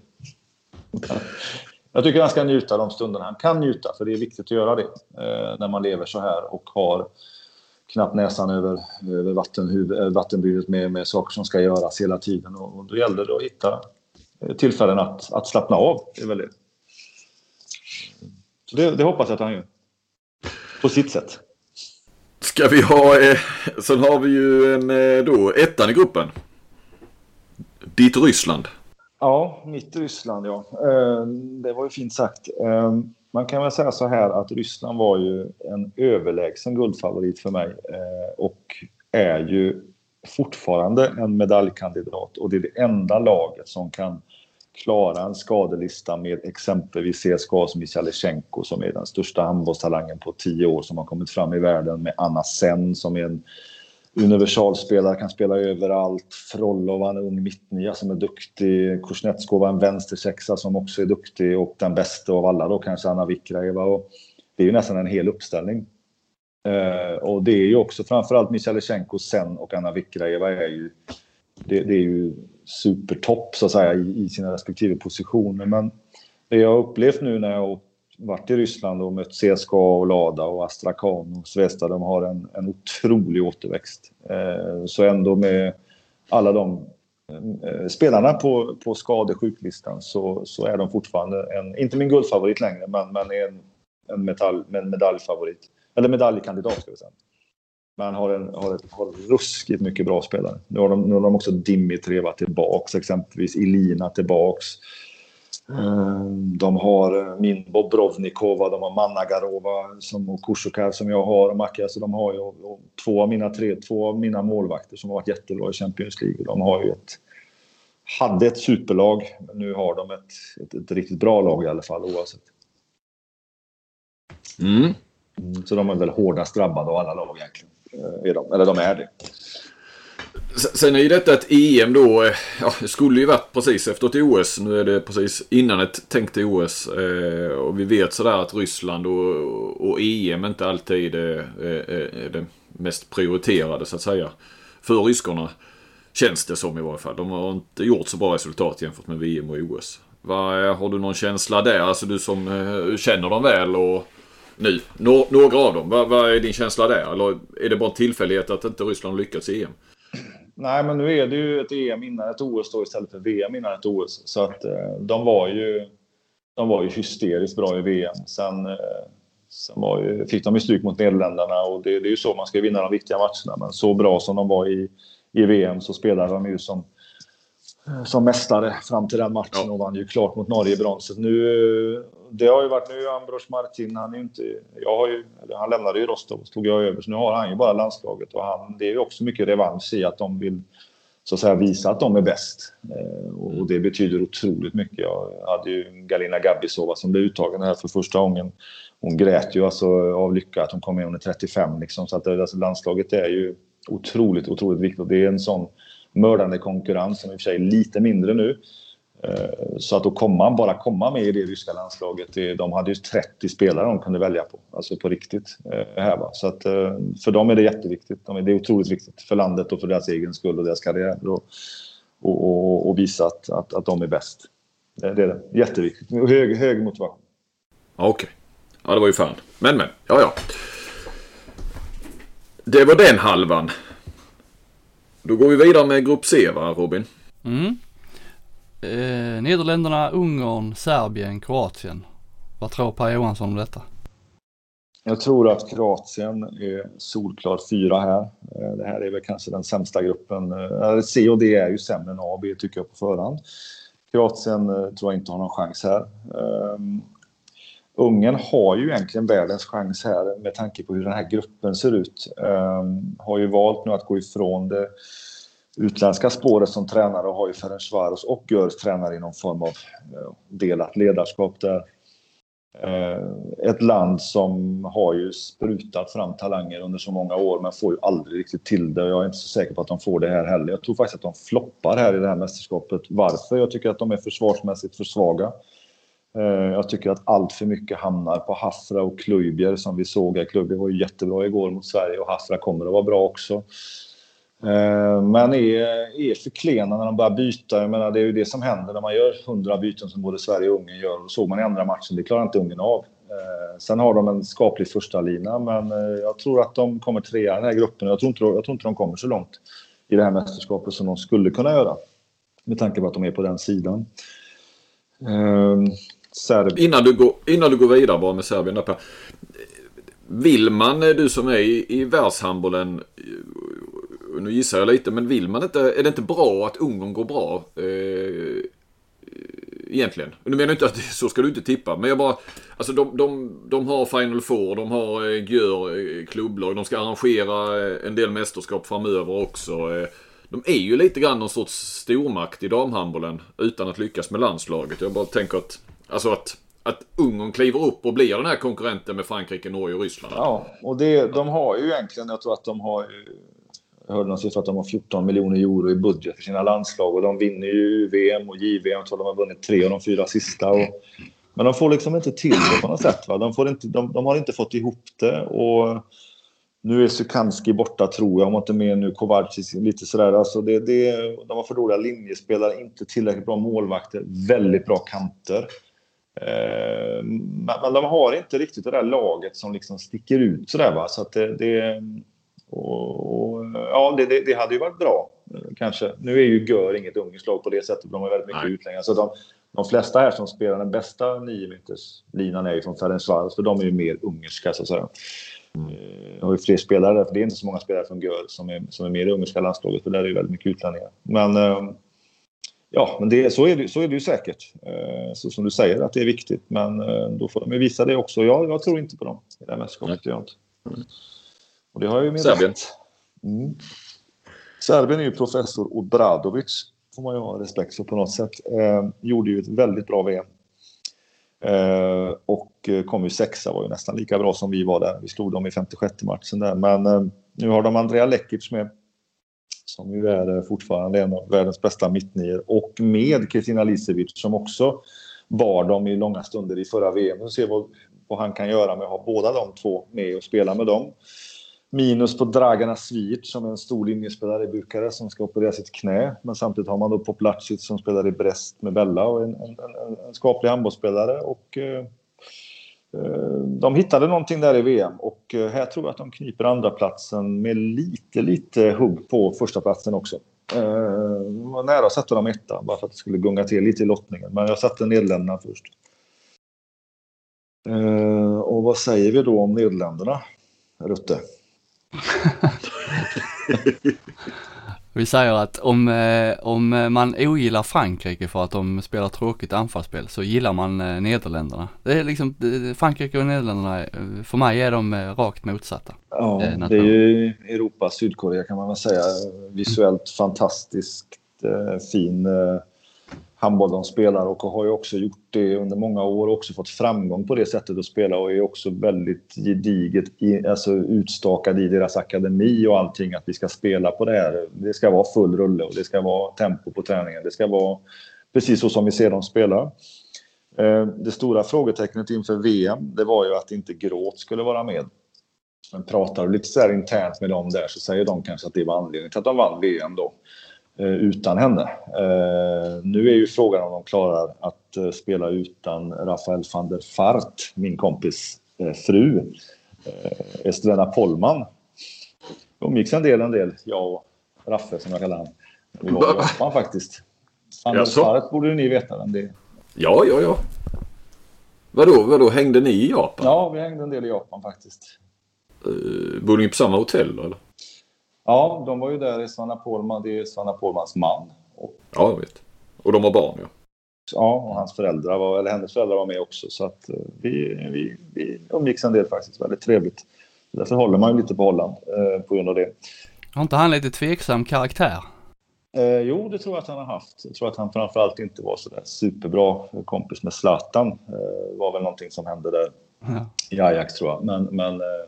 C: Jag tycker han ska njuta de stunderna han kan njuta, för det är viktigt att göra det eh, när man lever så här och har knappt näsan över, över vatten, vattenburet med, med saker som ska göras hela tiden. Och, och då gäller det att hitta tillfällen att, att slappna av. Det är väl det. Så det, det hoppas jag att han gör. På sitt sätt.
A: Ska vi ha, eh, sen har vi ju en eh, då, ettan i gruppen. Ditt Ryssland.
C: Ja, mitt Ryssland ja. Eh, det var ju fint sagt. Man kan väl säga så här att Ryssland var ju en överlägsen guldfavorit för mig eh, och är ju fortfarande en medaljkandidat. Och det är det enda laget som kan klara en skadelista med exempelvis CSKAs Michalichenko som är den största handbollstalangen på tio år som har kommit fram i världen med Anna Sen som är en universalspelare, kan spela överallt. Frolov, en ung mittnia som är duktig. Kuznetskova, en vänstersexa som också är duktig och den bästa av alla då kanske Anna Vikraeva. Och det är ju nästan en hel uppställning. Eh, och det är ju också framförallt Michalichenko, Sen och Anna Vikraeva är ju det, det är ju supertopp så att säga i, i, sina respektive positioner. Men det jag har upplevt nu när jag har varit i Ryssland och mött CSKA och Lada och Astrakhan och Svesta, de har en, en otrolig återväxt. Eh, så ändå med alla de eh, spelarna på, på skadesjuklistan så, så är de fortfarande en, inte min guldfavorit längre, men, men en, en, metall, en medaljfavorit. Eller medaljkandidat ska vi säga. Men har, en, har, ett, har ruskigt mycket bra spelare. Nu har de, nu har de också Dimitreva tillbaks, exempelvis Ilina tillbaks. Ehm, de har eh, min Bobrovnikova, de har Managarova som, och Kushukar som jag har och Macke. Alltså de har ju två av mina tre, två av mina målvakter som har varit jättebra i Champions League. De har ju ett, hade ett superlag, men nu har de ett, ett, ett riktigt bra lag i alla fall oavsett. Mm. Mm, så de är väl hårdast drabbade av alla lag egentligen. Eh, är de, eller de är det.
A: Sen är ju detta ett EM då, eh, ja det skulle ju varit precis efter ett OS. Nu är det precis innan ett tänkt OS. Eh, och vi vet sådär att Ryssland och, och EM inte alltid är, är, är, det mest prioriterade så att säga. För ryskorna. Känns det som i varje fall. De har inte gjort så bra resultat jämfört med VM och OS. Va, eh, har du någon känsla där? Alltså du som eh, känner dem väl och nu. Några av dem. Vad, vad är din känsla där? Eller är det bara en tillfällighet att inte Ryssland lyckats i EM?
C: Nej, men nu är det ju ett EM innan ett OS då istället för VM innan ett OS. Så att eh, de var ju, de var ju hysteriskt bra i VM. Sen, eh, sen var ju, fick de ju stryk mot Nederländerna och det, det är ju så man ska vinna de viktiga matcherna. Men så bra som de var i, i VM så spelade de ju som som mästare fram till den matchen ja. och vann ju klart mot Norge i bronset. Nu, det har ju varit nu Ambros Martin, han är inte, jag har ju, han lämnade ju Rostov och tog jag över, så nu har han ju bara landslaget och han, det är ju också mycket revansch i att de vill så att säga visa att de är bäst. Eh, och det betyder otroligt mycket. Jag hade ju Galina Gabbisova som blev uttagen här för första gången. Hon grät ju alltså av lycka att hon kom med, hon är 35 liksom. Så att alltså, landslaget är ju otroligt, otroligt viktigt. Det är en sån mördande konkurrens som i och för sig är lite mindre nu. Eh, så att då komma, bara komma med i det ryska landslaget, de hade ju 30 spelare de kunde välja på. Alltså på riktigt. Eh, här va. Så att eh, för dem är det jätteviktigt. Det är otroligt viktigt för landet och för deras egen skull och deras karriär. Och, och, och visa att, att, att de är bäst. Det är det. Jätteviktigt. Hög, hög motivation.
A: Okej. Okay. Ja, det var ju fan. Men, men. Ja, ja. Det var den halvan. Då går vi vidare med Grupp C va, Robin?
B: Mm. Eh, Nederländerna, Ungern, Serbien, Kroatien. Vad tror Per Johansson om detta?
C: Jag tror att Kroatien är solklart fyra här. Eh, det här är väl kanske den sämsta gruppen. Eh, C och D är ju sämre än A och B tycker jag på förhand. Kroatien eh, tror jag inte har någon chans här. Ungern har ju egentligen världens chans här med tanke på hur den här gruppen ser ut. Um, har ju valt nu att gå ifrån det utländska spåret som tränare och har ju Ferencvaros och Görs tränare i någon form av uh, delat ledarskap där. Uh, ett land som har ju sprutat fram talanger under så många år men får ju aldrig riktigt till det. Jag är inte så säker på att de får det här heller. Jag tror faktiskt att de floppar här i det här mästerskapet. Varför? Jag tycker att de är försvarsmässigt för svaga. Eh, jag tycker att allt för mycket hamnar på Hafra och Klujbjer som vi såg. Klujbjer var ju jättebra igår mot Sverige och Hafra kommer att vara bra också. Eh, men är, är för klena när de börjar byta. Jag menar, det är ju det som händer när man gör 100 byten som både Sverige och Ungern gör. Det såg man i andra matchen. Det klarar inte Ungern av. Eh, sen har de en skaplig första lina, men jag tror att de kommer trea i den här gruppen. Jag tror, inte, jag tror inte de kommer så långt i det här mästerskapet som de skulle kunna göra. Med tanke på att de är på den sidan.
A: Serbien. Innan du, går, innan du går vidare bara med Serbien där. Vill man, eh, du som är i, i världshandbollen, eh, nu gissar jag lite, men vill man inte, är det inte bra att Ungern går bra? Eh, eh egentligen. Nu menar jag inte att så ska du inte tippa, men jag bara, alltså de, de, de har Final Four, de har eh, Gör klubblag, de ska arrangera en del mästerskap framöver också. De är ju lite grann någon sorts stormakt i damhandbollen utan att lyckas med landslaget. Jag bara tänker att Alltså att, att Ungern kliver upp och blir den här konkurrenten med Frankrike, Norge och Ryssland.
C: Ja, och det, de har ju egentligen, jag tror att de har jag hörde någon siffra att de har 14 miljoner euro i budget för sina landslag och de vinner ju VM och JVM. Jag tror de har vunnit tre av de fyra sista. Och, men de får liksom inte till det på något sätt. Va? De, får inte, de, de har inte fått ihop det. Och nu är Sukanski borta tror jag. Om inte med nu. Kovacic lite sådär. Alltså det, det, de har för dåliga linjespelare, inte tillräckligt bra målvakter, väldigt bra kanter. Eh, men de har inte riktigt det där laget som liksom sticker ut sådär va. Så att det, det och, och, ja, det, det, det, hade ju varit bra kanske. Nu är ju Gör inget ungerskt lag på det sättet. De har väldigt mycket utlänningar. Så de, de flesta här som spelar den bästa 9 linan är ju från Ferencvaros för de är ju mer ungerska så att säga. Mm. har ju fler spelare där, för det är inte så många spelare från Gör som är, som är mer i ungerska landslaget, för där är det väldigt mycket utlänningar. Men eh, Ja, men det, så, är det, så är det ju säkert. Eh, så som du säger att det är viktigt. Men eh, då får de ju visa det också. Jag, jag tror inte på dem i det här mästerskapet. Inte. Och det har ju med
A: Serbien.
C: Mm. Serbien är ju professor Obradovic. får man ju ha respekt för på något sätt. Eh, gjorde ju ett väldigt bra VM. Eh, och kom ju sexa, var ju nästan lika bra som vi var där. Vi slog dem i 56 matchen där. Men eh, nu har de Andrea Lekic med som ju är eh, fortfarande en av världens bästa mittnior och med Kristina Lisevic som också bar dem i långa stunder i förra VM. Vi se vad, vad han kan göra med att ha båda de två med och spela med dem. Minus på Dragana Svirt som är en stor linjespelare i Bukarest som ska operera sitt knä. Men samtidigt har man då Poplacic som spelar i Brest med Bella och en, en, en, en skaplig handbollsspelare. Och, Eh, Eh, de hittade någonting där i VM och eh, här tror jag att de kniper andra platsen med lite, lite hugg på första platsen också. Eh, var nära att sätta dem etta bara för att det skulle gunga till lite i lottningen. Men jag satte Nederländerna först. Eh, och vad säger vi då om Nederländerna, Rutte? [LAUGHS]
B: Vi säger att om, eh, om man ogillar Frankrike för att de spelar tråkigt anfallsspel så gillar man eh, Nederländerna. Det är liksom, Frankrike och Nederländerna, eh, för mig är de rakt motsatta.
C: Ja, det är ju Europa, Sydkorea kan man väl säga. Visuellt fantastiskt fin handboll de spelar och har ju också gjort det under många år och också fått framgång på det sättet att spela och är också väldigt gediget alltså utstakad i deras akademi och allting att vi ska spela på det här. Det ska vara full rulle och det ska vara tempo på träningen. Det ska vara precis så som vi ser dem spela. Eh, det stora frågetecknet inför VM, det var ju att inte Gråt skulle vara med. Men pratar du lite så här internt med dem där så säger de kanske att det var anledningen till att de vann VM då. Eh, utan henne. Eh, nu är ju frågan om de klarar att eh, spela utan Rafael van der Fart, min kompis fru. Estrella Pollman. Umgicks en del, en del, jag och Raffe som jag kallar honom. Vi var i [LAUGHS] Japan faktiskt. Van der Fart borde ni veta vem det är.
A: Ja, ja, ja. Vadå, vadå, hängde ni i Japan?
C: Ja, vi hängde en del i Japan faktiskt.
A: Uh, bodde ni på samma hotell eller?
C: Ja, de var ju där i Sanna Pålman. Det är Sanna Pålmans man.
A: Och, ja, jag vet. Och de har barn, ja.
C: Ja, och hans föräldrar var, eller hennes föräldrar var med också. Så att eh, vi, vi, vi umgicks en del faktiskt. Väldigt trevligt. Därför håller man ju lite på Holland eh, på grund av det.
B: Har inte han lite tveksam karaktär?
C: Eh, jo, det tror jag att han har haft. Jag tror att han framförallt inte var så där superbra kompis med Zlatan. Eh, var väl någonting som hände där ja. i Ajax tror jag. Men, men eh,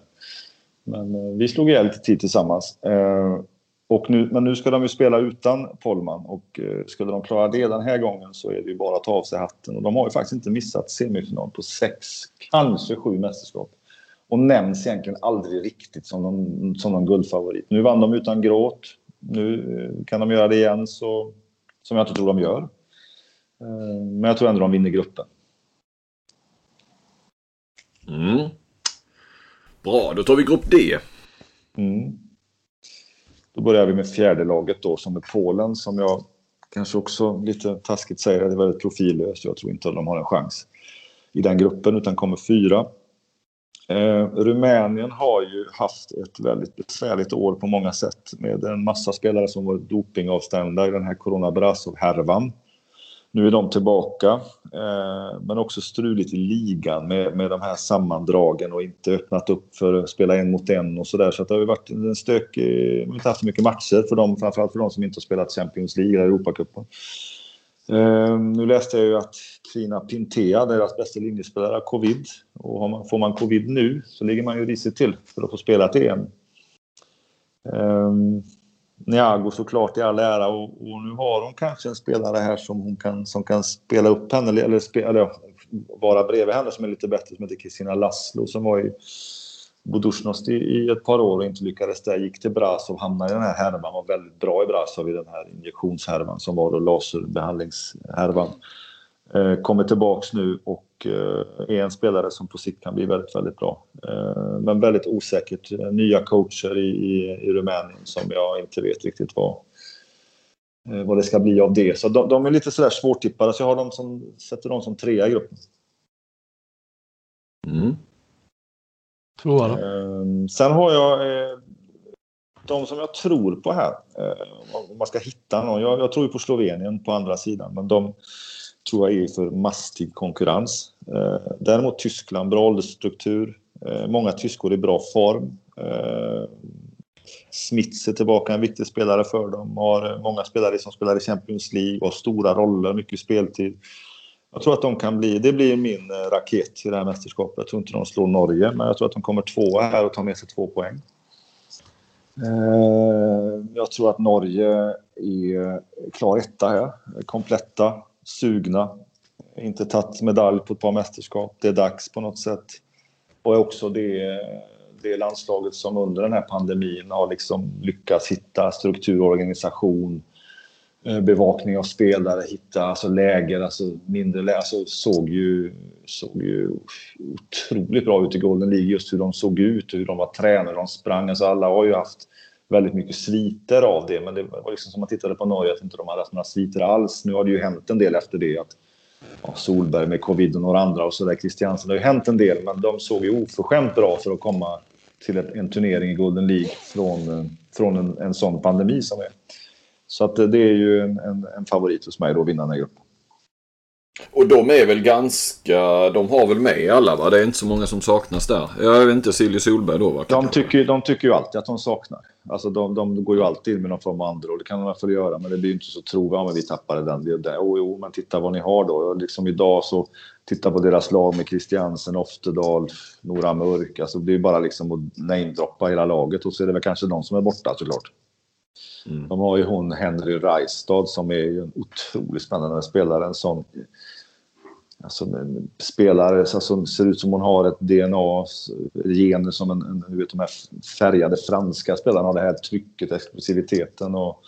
C: men eh, vi slog ihjäl lite tid tillsammans. Eh, och nu, men nu ska de ju spela utan Polman och eh, skulle de klara det den här gången så är det ju bara att ta av sig hatten. Och de har ju faktiskt inte missat semifinal på sex, kanske sju mästerskap. Och nämns egentligen aldrig riktigt som någon, som någon guldfavorit. Nu vann de utan gråt. Nu kan de göra det igen, så, som jag inte tror de gör. Men jag tror ändå de vinner gruppen.
A: Mm. Bra, då tar vi grupp D.
C: Mm. Då börjar vi med fjärde laget då som är Polen som jag kanske också lite taskigt säger Det är väldigt profillöst. Jag tror inte att de har en chans i den gruppen utan kommer fyra. Eh, Rumänien har ju haft ett väldigt besvärligt år på många sätt med en massa spelare som varit dopingavstängda i den här Corona Brasov-härvan. Nu är de tillbaka, eh, men också struligt i ligan med, med de här sammandragen och inte öppnat upp för att spela en mot en och sådär. Så, så det har varit en stök, vi har inte haft så mycket matcher för dem, framförallt för de som inte har spelat Champions League eller Europacupen. Eh, nu läste jag ju att Krina Pintea, deras bästa linjespelare, har covid. Och man, får man covid nu så ligger man ju risigt till för att få spela ett EM. Eh, Niago såklart i all ära och, och, nu har hon kanske en spelare här som hon kan, som kan spela upp henne eller, eller, spe, eller vara bredvid henne som är lite bättre som heter Kristina Laszlo som var i Budushnost i, i, ett par år och inte lyckades där. Gick till Brasov, hamnade i den här härvan, var väldigt bra i Brasov i den här injektionshärvan som var då laserbehandlingshärvan. Eh, kommer tillbaks nu och eh, är en spelare som på sikt kan bli väldigt, väldigt bra. Eh, men väldigt osäkert. Nya coacher i, i, i Rumänien som jag inte vet riktigt vad, vad det ska bli av det. Så de, de är lite sådär svårtippade, så jag har dem som, sätter dem som trea i gruppen.
A: Mm.
B: Tvåa
C: då? Sen har jag de som jag tror på här, om man ska hitta någon. Jag, jag tror ju på Slovenien på andra sidan, men de tror jag är för mastig konkurrens. Eh, däremot Tyskland, bra åldersstruktur. Eh, många tyskor i bra form. Eh, Smits är tillbaka, en viktig spelare för dem. Har eh, många spelare som spelar i Champions League och har stora roller, mycket speltid. Jag tror att de kan bli, det blir min eh, raket i det här mästerskapet. Jag tror inte de slår Norge, men jag tror att de kommer tvåa här och tar med sig två poäng. Eh, jag tror att Norge är klar etta här, kompletta sugna. Inte tagit medalj på ett par mästerskap. Det är dags på något sätt. Och också det, det landslaget som under den här pandemin har liksom lyckats hitta struktur och organisation. Eh, bevakning av spelare, hitta alltså läger, alltså mindre läger. Alltså såg ju, såg ju otroligt bra ut i Golden League. Just hur de såg ut, hur de var tränade, hur de sprang. Alltså alla har ju haft väldigt mycket sviter av det. Men det var liksom som man tittade på Norge, att inte de hade haft några sviter alls. Nu har det ju hänt en del efter det. Att, ja, Solberg med covid och några andra och så där. Christiansen. Det har ju hänt en del, men de såg ju oförskämt bra för att komma till en turnering i Golden League från, eh, från en, en sån pandemi som är. Så att det är ju en, en, en favorit hos mig då, att vinna den här gruppen.
A: Och de är väl ganska, de har väl med alla va? Det är inte så många som saknas där. Jag vet inte, Silje Solberg då va?
C: De tycker, de tycker ju alltid att de saknar. Alltså de, de går ju alltid med någon form av andra och det kan de väl göra men det blir ju inte så trovärdigt. Ja men vi tappade den, det, det. Oh, jo men titta vad ni har då. Liksom idag så, titta på deras lag med Christiansen, Oftedal, Nora Mörk. Alltså det är ju bara liksom att namedroppa hela laget och så är det väl kanske de som är borta såklart. Mm. De har ju hon Henry Reistad som är ju en otroligt spännande spelare. En sån alltså, spelare som alltså, ser ut som hon har ett DNA, gener som en, en vet, de här färgade franska spelarna har det här trycket, explosiviteten och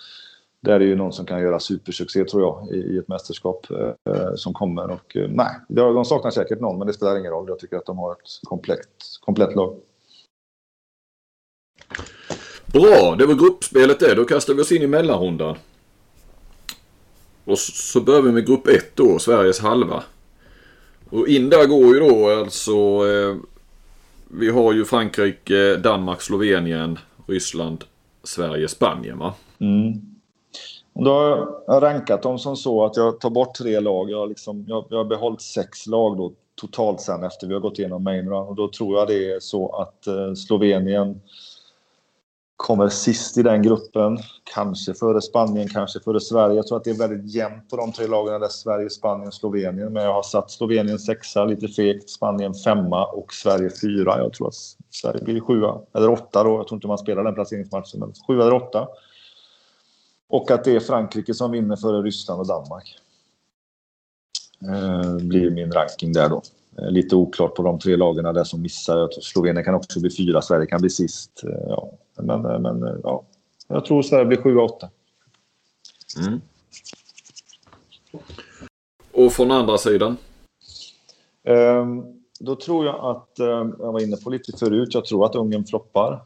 C: där är det ju någon som kan göra supersuccé tror jag i, i ett mästerskap eh, eh som kommer och eh, nej, de saknar säkert någon men det spelar ingen roll. Jag tycker att de har ett komplett, komplett lag.
A: Bra, det var gruppspelet det. Då kastar vi oss in i mellanrundan. Och så börjar vi med grupp 1 då, Sveriges halva. Och in där går ju då alltså... Eh, vi har ju Frankrike, Danmark, Slovenien, Ryssland, Sverige, Spanien va?
C: Mm. Då har jag rankat dem som så att jag tar bort tre lag. Jag har, liksom, jag, jag har behållit sex lag då totalt sen efter vi har gått igenom main run. Och då tror jag det är så att eh, Slovenien kommer sist i den gruppen. Kanske före Spanien, kanske före Sverige. Jag tror att det är väldigt jämnt på de tre lagen. Där Sverige, Spanien, Slovenien. Men jag har satt Slovenien sexa, lite fegt. Spanien femma och Sverige fyra. Jag tror att Sverige blir sjua. Eller åtta då. Jag tror inte man spelar den placeringsmatchen. Men sjua eller åtta. Och att det är Frankrike som vinner före Ryssland och Danmark. Eh, blir min ranking där då. Eh, lite oklart på de tre lagen där som missar. Slovenien kan också bli fyra, Sverige kan bli sist. Eh, ja. Men, eh, men ja, jag tror Sverige blir 7-8. Mm.
A: Och från andra sidan?
C: Um, då tror jag att, jag var inne på lite förut, jag tror att Ungern floppar.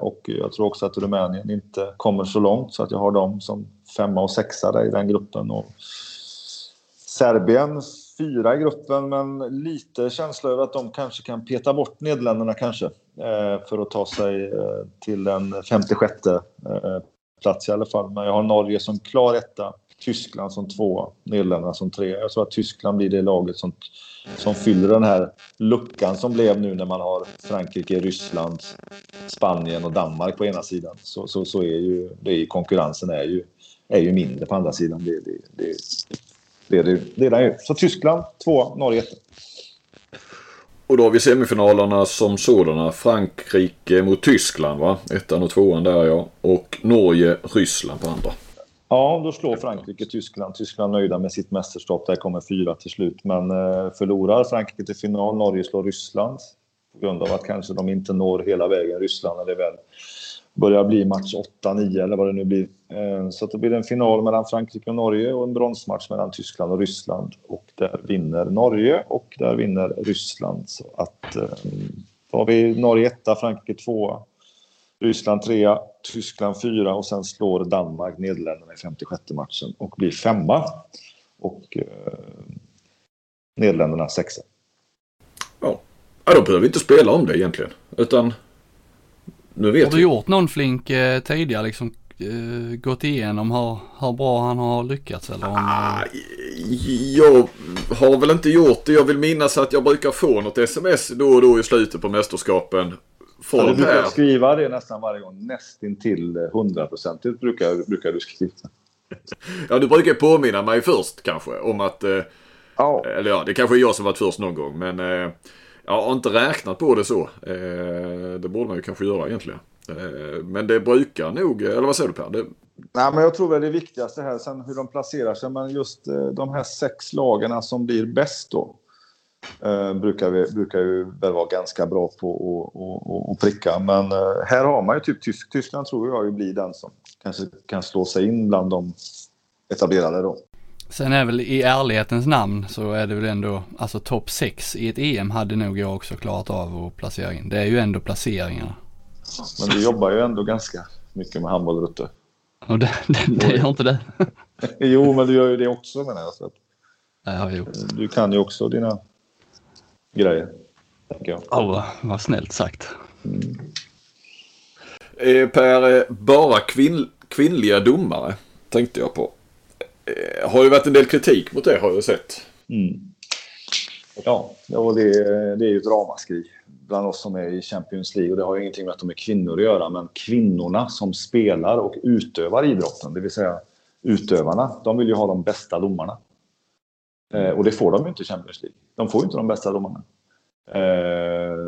C: och jag tror också att Rumänien inte kommer så långt. Så att jag har dem som femma och sexa i den gruppen. Och Serbien fyra i gruppen, men lite känsla över att de kanske kan peta bort Nederländerna kanske. Eh, för att ta sig eh, till en 56 eh, plats i alla fall. Men jag har Norge som klar etta, Tyskland som två, Nederländerna som tre. Jag tror att Tyskland blir det laget som, som fyller den här luckan som blev nu när man har Frankrike, Ryssland, Spanien och Danmark på ena sidan. Så, så, så är ju det konkurrensen är ju, är ju mindre på andra sidan. Det, det, det, det är det, det, är det Så Tyskland två, Norge ett.
A: Och då har vi semifinalerna som sådana. Frankrike mot Tyskland va? Ettan och tvåan där ja. Och Norge, Ryssland på andra.
C: Ja, då slår Frankrike Tyskland. Tyskland nöjda med sitt mästerskap. Där kommer fyra till slut. Men eh, förlorar Frankrike till final. Norge slår Ryssland. På grund av att kanske de inte når hela vägen. Ryssland är det väl börjar bli match 8-9 eller vad det nu blir. Eh, så så det blir en final mellan Frankrike och Norge och en bronsmatch mellan Tyskland och Ryssland. Och där vinner Norge och där vinner Ryssland. Så att eh, då har vi Norge 1, Frankrike 2, Ryssland 3, Tyskland 4 och sen slår Danmark Nederländerna i 56 matchen och blir femma. Och eh, Nederländerna sexa.
A: Ja. ja, då behöver vi inte spela om det egentligen. Utan nu vet
B: Har du vi. gjort någon flink eh, tidigare liksom? Eh, gått igenom hur, hur bra han har lyckats eller om... Ah,
A: jag har väl inte gjort det. Jag vill minnas att jag brukar få något sms då och då i slutet på mästerskapen.
C: Från ja, du brukar här. skriva det nästan varje gång. Nästintill hundraprocentigt brukar, brukar du skriva. [LAUGHS]
A: ja, du brukar påminna mig först kanske om att... Eh, ja. Eller ja, det kanske är jag som varit först någon gång men... Eh, jag har inte räknat på det så. Eh, det borde man ju kanske göra egentligen. Eh, men det brukar nog, eh, eller vad säger du Per? Det...
C: Nej, men jag tror väl det viktigaste här, sen hur de placerar sig, men just de här sex lagarna som blir bäst då. brukar, vi, brukar ju väl vara ganska bra på att pricka. Men här har man ju typ Tysk, Tyskland tror jag ju blir den som kanske kan slå sig in bland de etablerade då.
B: Sen är väl i ärlighetens namn så är det väl ändå, alltså topp 6 i ett EM hade nog jag också klarat av att placera in. Det är ju ändå placeringarna.
C: Men du jobbar ju ändå ganska mycket med handboll, Rutte.
B: Och det, det, det gör inte det. [LAUGHS]
C: jo, men du gör ju det också menar jag. Så att
B: Ja, jo.
C: du kan ju också dina grejer. Tänker jag.
B: Oh, vad snällt sagt.
A: Eh, Per, eh, bara kvinn, kvinnliga domare tänkte jag på. Eh, har ju varit en del kritik mot det har jag sett.
C: Mm. Ja, och det, det är ju ett ramaskri bland oss som är i Champions League. Och det har ju ingenting med att de är kvinnor att göra, men kvinnorna som spelar och utövar idrotten, det vill säga utövarna, de vill ju ha de bästa domarna. Eh, och det får de ju inte i Champions League. De får ju inte de bästa domarna. Eh,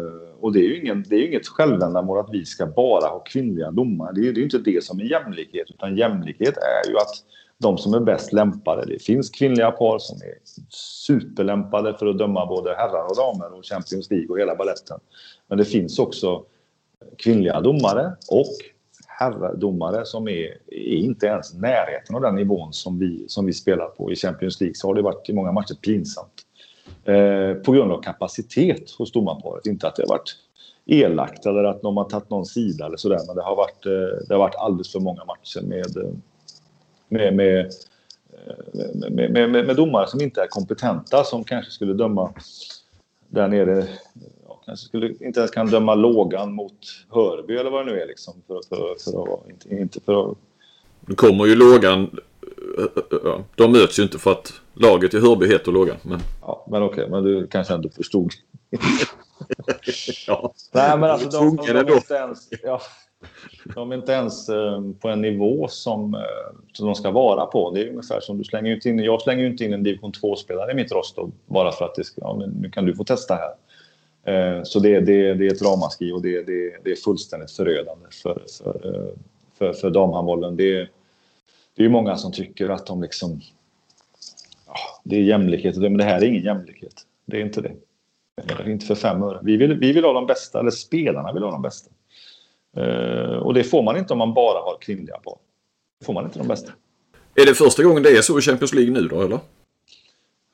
C: och det är ju ingen, det är ju inget självändamål att vi ska bara ha kvinnliga domare. Det det är ju inte det som är jämlikhet, utan jämlikhet är ju att de som är bäst lämpade. Det finns kvinnliga par som är superlämpade för att döma både herrar och damer och Champions League och hela balletten. Men det finns också kvinnliga domare och herrdomare som är, är inte ens närheten av den nivån som vi, som vi spelar på. I Champions League så har det varit i många matcher pinsamt. Eh, på grund av kapacitet hos domarparet. Inte att det har varit elakt eller att de har tagit någon sida eller sådär. Men det har varit, eh, det har varit alldeles för många matcher med, eh, med, med, med, med, med, domare som inte är kompetenta som kanske skulle döma där nere. Kanske skulle inte ens kan döma lågan mot Hörby eller vad det nu är liksom. För, för, för att, inte, inte för att...
A: Nu kommer ju lågan... ja, De möts ju inte för att laget i Hörby heter lågan. Men
C: Ja, men okej, men du kanske ändå förstod. [LAUGHS]
A: ja,
C: Nej, men alltså de, de, de, är inte ens, ja, de är inte ens eh, på en nivå som, eh, som de ska vara på. Det är ungefär som du slänger ut. in, jag slänger ju inte in en division 2-spelare i mitt roster bara för att det ska, ja, men nu kan du få testa här. Eh, så det, det, det är ett ramaskri och det, det, det är fullständigt förödande för, för, för, för damhandbollen. Det, det är ju många som tycker att de liksom... Ja, det är jämlikhet, men det här är ingen jämlikhet. Det är inte det. Inte för fem öre. Vi vill, vi vill ha de bästa, eller spelarna vill ha de bästa. Eh, och det får man inte om man bara har kvinnliga par. får man inte de bästa.
A: Är det första gången det är så i Champions League nu då eller?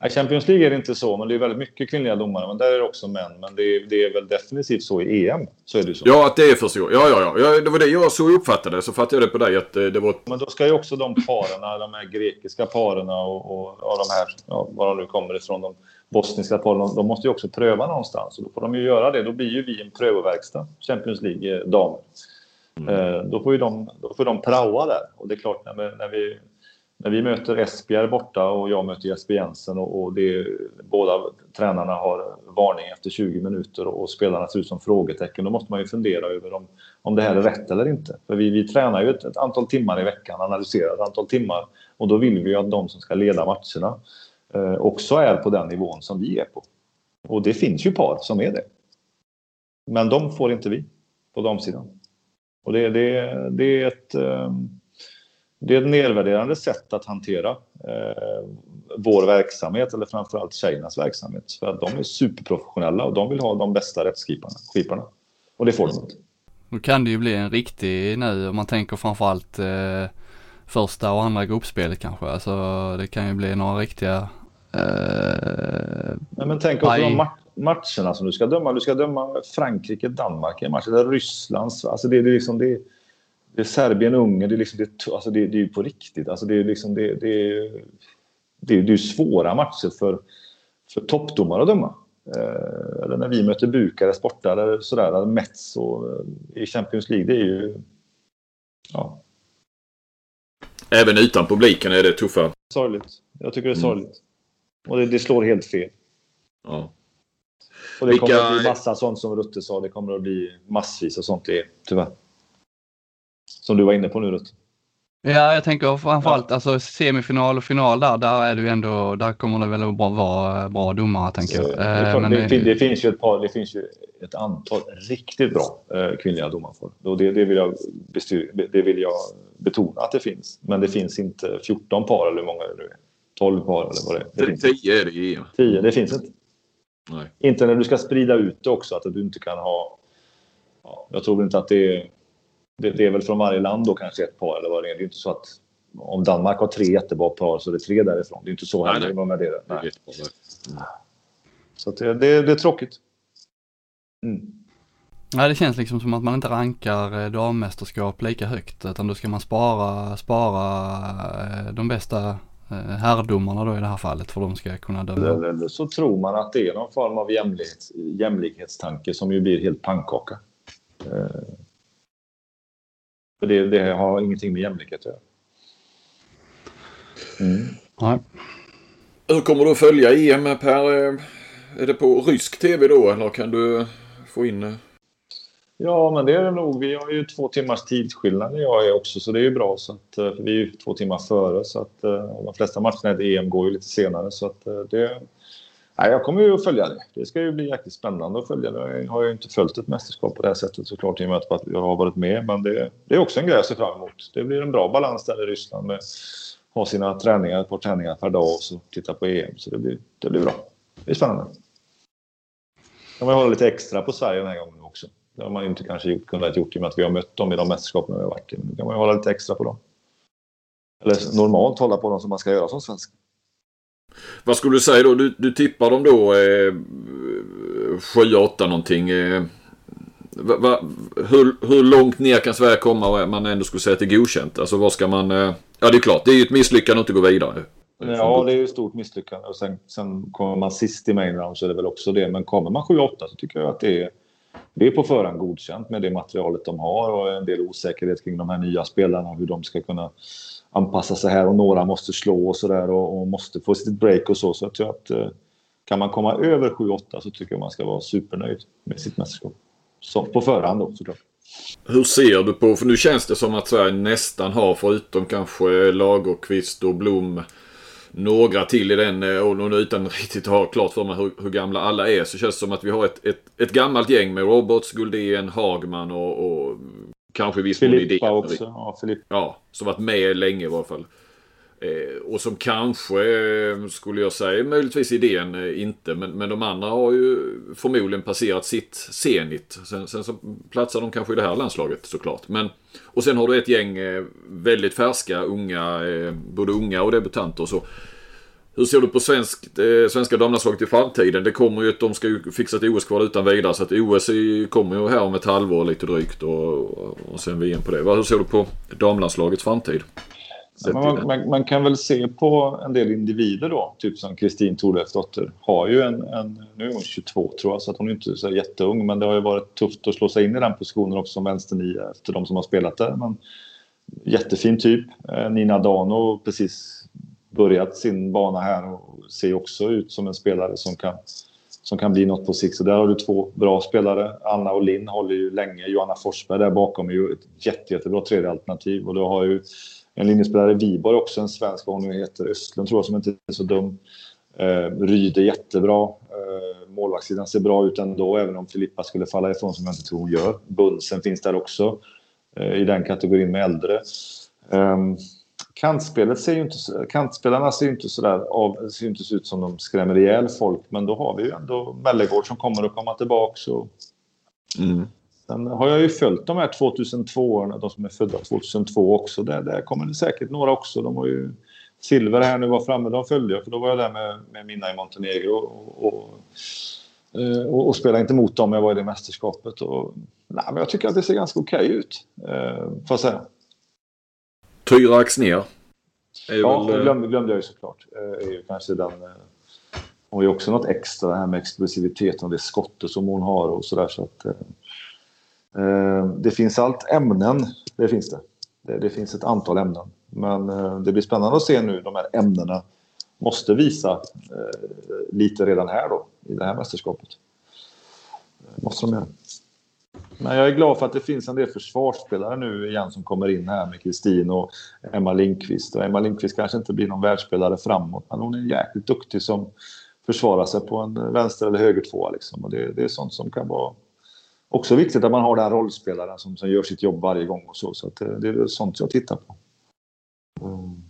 C: I Champions League är det inte så, men det är väldigt mycket kvinnliga domare. Men där är det också män. Men det är, det är väl definitivt så i EM. Så är det så.
A: Ja, att det är första gången. Ja, ja, ja, ja. Det var det jag så uppfattade Så fattade jag det på dig att eh, det var...
C: Men då ska ju också de parerna, de här grekiska parerna och, och, och de här, ja, var de nu kommer ifrån, de bosniska paren, de, måste ju också pröva någonstans. Och då får de ju göra det. Då blir ju vi en prövoverkstad, Champions League damer. Eh, då får ju de, då får de praoa där. Och det är klart, när vi, när vi, när vi möter Esbjerg borta och jag möter Jesper Jensen och, och det, båda tränarna har varning efter 20 minuter och spelarna ser ut som frågetecken. Då måste man ju fundera över om, om det här är rätt eller inte. För vi, vi tränar ju ett, ett antal timmar i veckan, analyserar ett antal timmar och då vill vi ju att de som ska leda matcherna Eh, också är på den nivån som vi är på. Och det finns ju par som är det. Men de får inte vi på damsidan. Och det, det, det är ett... Ehm, det är ett nedvärderande sätt att hantera eh, vår verksamhet, eller framförallt tjejernas verksamhet. För att de är superprofessionella och de vill ha de bästa rättskiparna. Och det får de inte.
B: Då kan det ju bli en riktig nu om man tänker framförallt eh, första och andra gruppspelet kanske. Alltså det kan ju bli några riktiga
C: Nej, men tänk också de ma- matcherna som du ska döma. Du ska döma Frankrike, Danmark i en match. Eller Ryssland. Alltså det, det är liksom... Det, det är Serbien, Ungern. Det är, liksom, det, alltså det, det är ju på riktigt. Alltså det, är liksom, det, det, är, det, det är svåra matcher för, för toppdomare att döma. Eh, eller när vi möter Bukarest borta eller sådär. Eller Metz och, eh, i Champions League. Det är ju... Ja,
A: Även utan publiken är det tuffa.
C: sorgligt. Jag tycker det är
A: Mm.
C: Och det, det slår helt fel.
A: Ja.
C: Och det
A: Vilka-
C: kommer att bli massa sånt som Rutte sa. Det kommer att bli massvis och sånt det är, tyvärr. Som du var inne på nu Rutte.
B: Ja, jag tänker framförallt alltså semifinal och final där, där är det ju ändå, där kommer det väl att vara bra, domare tänker jag.
C: Det,
B: Eh, men
C: det,
B: det-
C: fin- det finns ju ett par, det finns ju ett antal riktigt bra eh, kvinnliga domarfor. Och det, det, vill jag bestyr, det vill jag betona att det finns. Men det finns inte 14 par eller hur många det nu är. 12 par eller vad det är. Det finns inte.
A: 10 är det i EM.
C: 10, det finns inte.
A: Nej.
C: Inte när du ska sprida ut det också, att du inte kan ha... Ja, jag tror inte att det är... Det, det är väl från varje land då kanske ett par eller vad det är. Det är inte så att om Danmark har tre jättebra par så är det tre därifrån. Det är inte så heller nej, nej. det. Nej. Så det, det, det är tråkigt.
B: Mm. Nej, det känns liksom som att man inte rankar eh, dammästerskap lika högt utan då ska man spara, spara eh, de bästa herrdomarna då i det här fallet för de ska kunna döma.
C: Eller så tror man att det är någon form av jämlikhets, jämlikhetstanke som ju blir helt pannkaka. För det, det har ingenting med jämlikhet att göra.
A: Mm. Nej. Hur kommer du att följa EM Per? Är det på rysk tv då eller kan du få in
C: Ja, men det är det nog. Vi har ju två timmars tidsskillnad jag är också, så det är ju bra. Så att, eh, vi är ju två timmar före, så att eh, de flesta matcherna i EM går ju lite senare. Så att eh, det... Nej, jag kommer ju att följa det. Det ska ju bli jäkligt spännande att följa det. Jag har ju inte följt ett mästerskap på det här sättet såklart i och med att jag har varit med. Men det, det är också en grej jag ser fram emot. Det blir en bra balans där i Ryssland med att ha sina träningar, ett par träningar per dag och så titta på EM. Så det blir, det blir bra. Det är spännande. Jag kommer hålla lite extra på Sverige den här gången också. Det har man inte kanske kunnat gjort i och med att vi har mött dem i de mästerskapen vi har varit i. Nu kan man ju hålla lite extra på dem. Eller normalt hålla på dem som man ska göra som svensk.
A: Vad skulle du säga då? Du, du tippar dem då eh, 7-8 någonting. Eh, va, va, hur, hur långt ner kan Sverige komma och man ändå skulle säga att det är godkänt? Alltså vad ska man... Eh, ja det är klart, det är ju ett misslyckande att inte gå vidare.
C: Ja, det är ju ett stort misslyckande. Och sen, sen kommer man sist i main round så är det väl också det. Men kommer man 7-8 så tycker jag att det är det är på förhand godkänt med det materialet de har och en del osäkerhet kring de här nya spelarna och hur de ska kunna anpassa sig här och några måste slå och sådär och, och, måste få sitt break och så. Så jag tror att eh, kan man komma över 7-8 så tycker jag man ska vara supernöjd med sitt mästerskap. Så, på förhand då såklart.
A: Hur ser du på, för nu känns det som att Sverige nästan har förutom kanske Lagerqvist och Blom några till i den eh, och nu utan riktigt ha klart för mig hur, hur, gamla alla är så känns det som att vi har ett, ett, ett gammalt gäng med Robots, Guldén, Hagman och, och kanske viss
C: mån Filippa också. Ja,
A: Filippa. ja, som varit med länge i varje fall. Eh, och som kanske, eh, skulle jag säga, möjligtvis idén eh, inte. Men, men de andra har ju förmodligen passerat sitt senit. Sen, sen så platsar de kanske i det här landslaget såklart. Men, och sen har du ett gäng väldigt färska, unga, både unga och debutanter och så. Hur ser du på svensk, eh, svenska damlandslaget i framtiden? Det kommer ju att de ska ju fixa ett OS-kval utan vidare. Så att OS kommer ju här om ett halvår lite drygt och, och sen VM på det. Hur ser du på damlandslagets framtid?
C: Man, man, man, kan väl se på en del individer då, typ som Kristin Thorleifdotter. Har ju en, en, nu är hon 22 tror jag, så att hon är inte så jätteung. Men det har ju varit tufft att slå sig in i den positionen också som vänsternia efter de som har spelat där. Men jättefin typ. Eh, Nina Dano precis börjat sin bana här och ser också ut som en spelare som kan, som kan bli något på sikt. Så där har du två bra spelare. Anna och Linn håller ju länge. Johanna Forsberg där bakom är ju ett jätte, jättebra tredje alternativ. Och du har ju en linjespelare, Viborg också, en svensk, vad hon nu heter, Östlund tror jag, som inte är så dum. Eh, är jättebra. Eh, målvaktssidan ser bra ut ändå, även om Filippa skulle falla ifrån som jag inte tror hon gör. Bunsen finns där också, eh, i den kategorin med äldre. Eh, kantspelet ser ju inte, kantspelarna ser ju inte sådär av, ser inte ut som de skrämmer ihjäl folk, men då har vi ju ändå Mellegård som kommer att komma tillbaka. Och... Mm. Sen har jag ju följt de här 2002 de som är födda 2002 också. Där, där kommer det säkert några också. De har ju Silver här nu var framme, de följde jag för då var jag där med, med mina i Montenegro och, och, eh, och, och spelade inte mot dem. Jag var i det mästerskapet. Och, nej, men jag tycker att det ser ganska okej okay ut, eh, får jag säga.
A: Tyra Axnér.
C: Ja, väl, glömde, glömde jag ju såklart. Eh, är ju kanske den... Eh, hon har ju också något extra, det här med explosiviteten och det skottet som hon har och sådär. Så att, Eh, Eh, det finns allt ämnen, det finns det. det. det. finns ett antal ämnen. Men eh, det blir spännande att se nu de här ämnena måste visa eh, lite redan här då i det här mästerskapet. Eh, måste de göra. Men jag är glad för att det finns en del försvarsspelare nu igen som kommer in här med Kristin och Emma Lindqvist. Och Emma Lindqvist kanske inte blir någon världsspelare framåt, men hon är jäkligt duktig som försvarar sig på en vänster eller höger tvåa liksom. Och det, det är sånt som kan vara också viktigt att man har den rollspelaren som, som gör sitt jobb varje gång och så. Så att, det är sånt jag tittar på. Mm.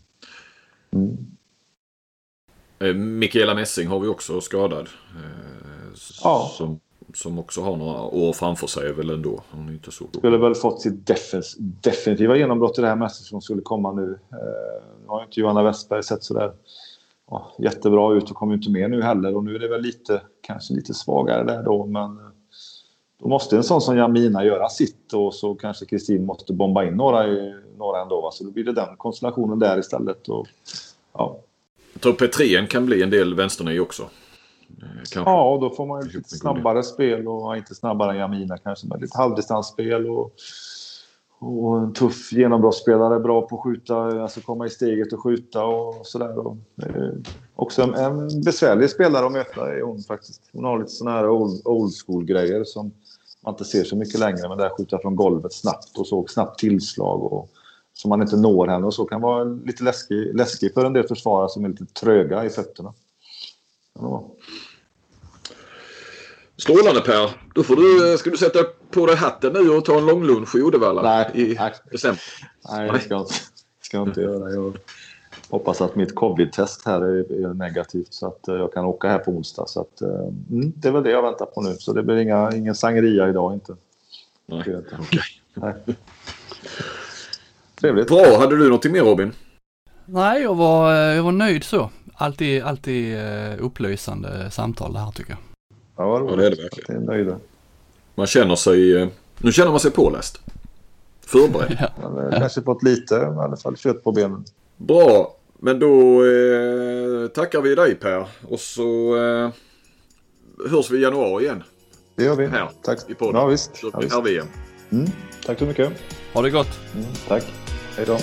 A: Mm. Mikaela Messing har vi också skadad. Eh,
C: ja. Som,
A: som också har några år framför sig väl ändå. Han är inte så
C: Skulle väl fått sitt defens, definitiva genombrott i det här mästerskapet som skulle komma nu. Eh, nu har inte Johanna Westberg sett sådär ja, jättebra ut och kommer inte med nu heller. Och nu är det väl lite, kanske lite svagare där då. Men eh, då måste en sån som Jamina göra sitt och så kanske Kristin måste bomba in några, några ändå. Va? Så då blir det den konstellationen där istället. Och, ja.
A: Jag tror Petrén kan bli en del vänsterny också.
C: Eh, kanske. Ja, och då får man ju lite snabbare spel och inte snabbare än Jamina kanske, men lite halvdistansspel och, och en tuff genombrottsspelare, bra på att skjuta, alltså komma i steget och skjuta och sådär. Eh, också en, en, besvärlig spelare att möta är hon faktiskt. Hon har lite sådana här old, old school-grejer som man inte ser så mycket längre, men där skjuta från golvet snabbt och så snabbt tillslag och som man inte når henne och så kan vara lite läskig, läskig för en del försvarare som är lite tröga i fötterna. Ja.
A: Strålande Per. Då får du, ska du sätta på dig hatten nu och ta en långlunch i Uddevalla
C: nej,
A: i
C: nej.
A: december?
C: Nej, det ska jag inte, ska jag inte göra. Jag hoppas att mitt covid-test här är, är, negativt så att eh, jag kan åka här på onsdag. Så att, eh, mm, det är väl det jag väntar på nu. Så det blir inga, ingen sangria idag inte.
A: Nej, okej. Okay.
C: Trevligt.
A: Bra. Hade du något mer Robin?
B: Nej, jag var, jag var nöjd så. Alltid, alltid upplysande samtal det här tycker jag.
C: Ja,
A: ja det är det verkligen.
C: Det är nöjda.
A: Man känner sig... Nu känner man sig påläst. Förberedd. [LAUGHS]
C: ja. Kanske fått lite, i alla fall kött på benen.
A: Bra. Men då eh, tackar vi dig Per. Och så eh, hörs vi i januari igen.
C: Det gör vi.
A: Här
C: Tack.
A: i podden.
C: Ja, visst.
A: Så
C: ja, visst.
A: här VM.
C: Mm. Tack så mycket.
B: Ha det gott.
C: Mm, tack. Hej då.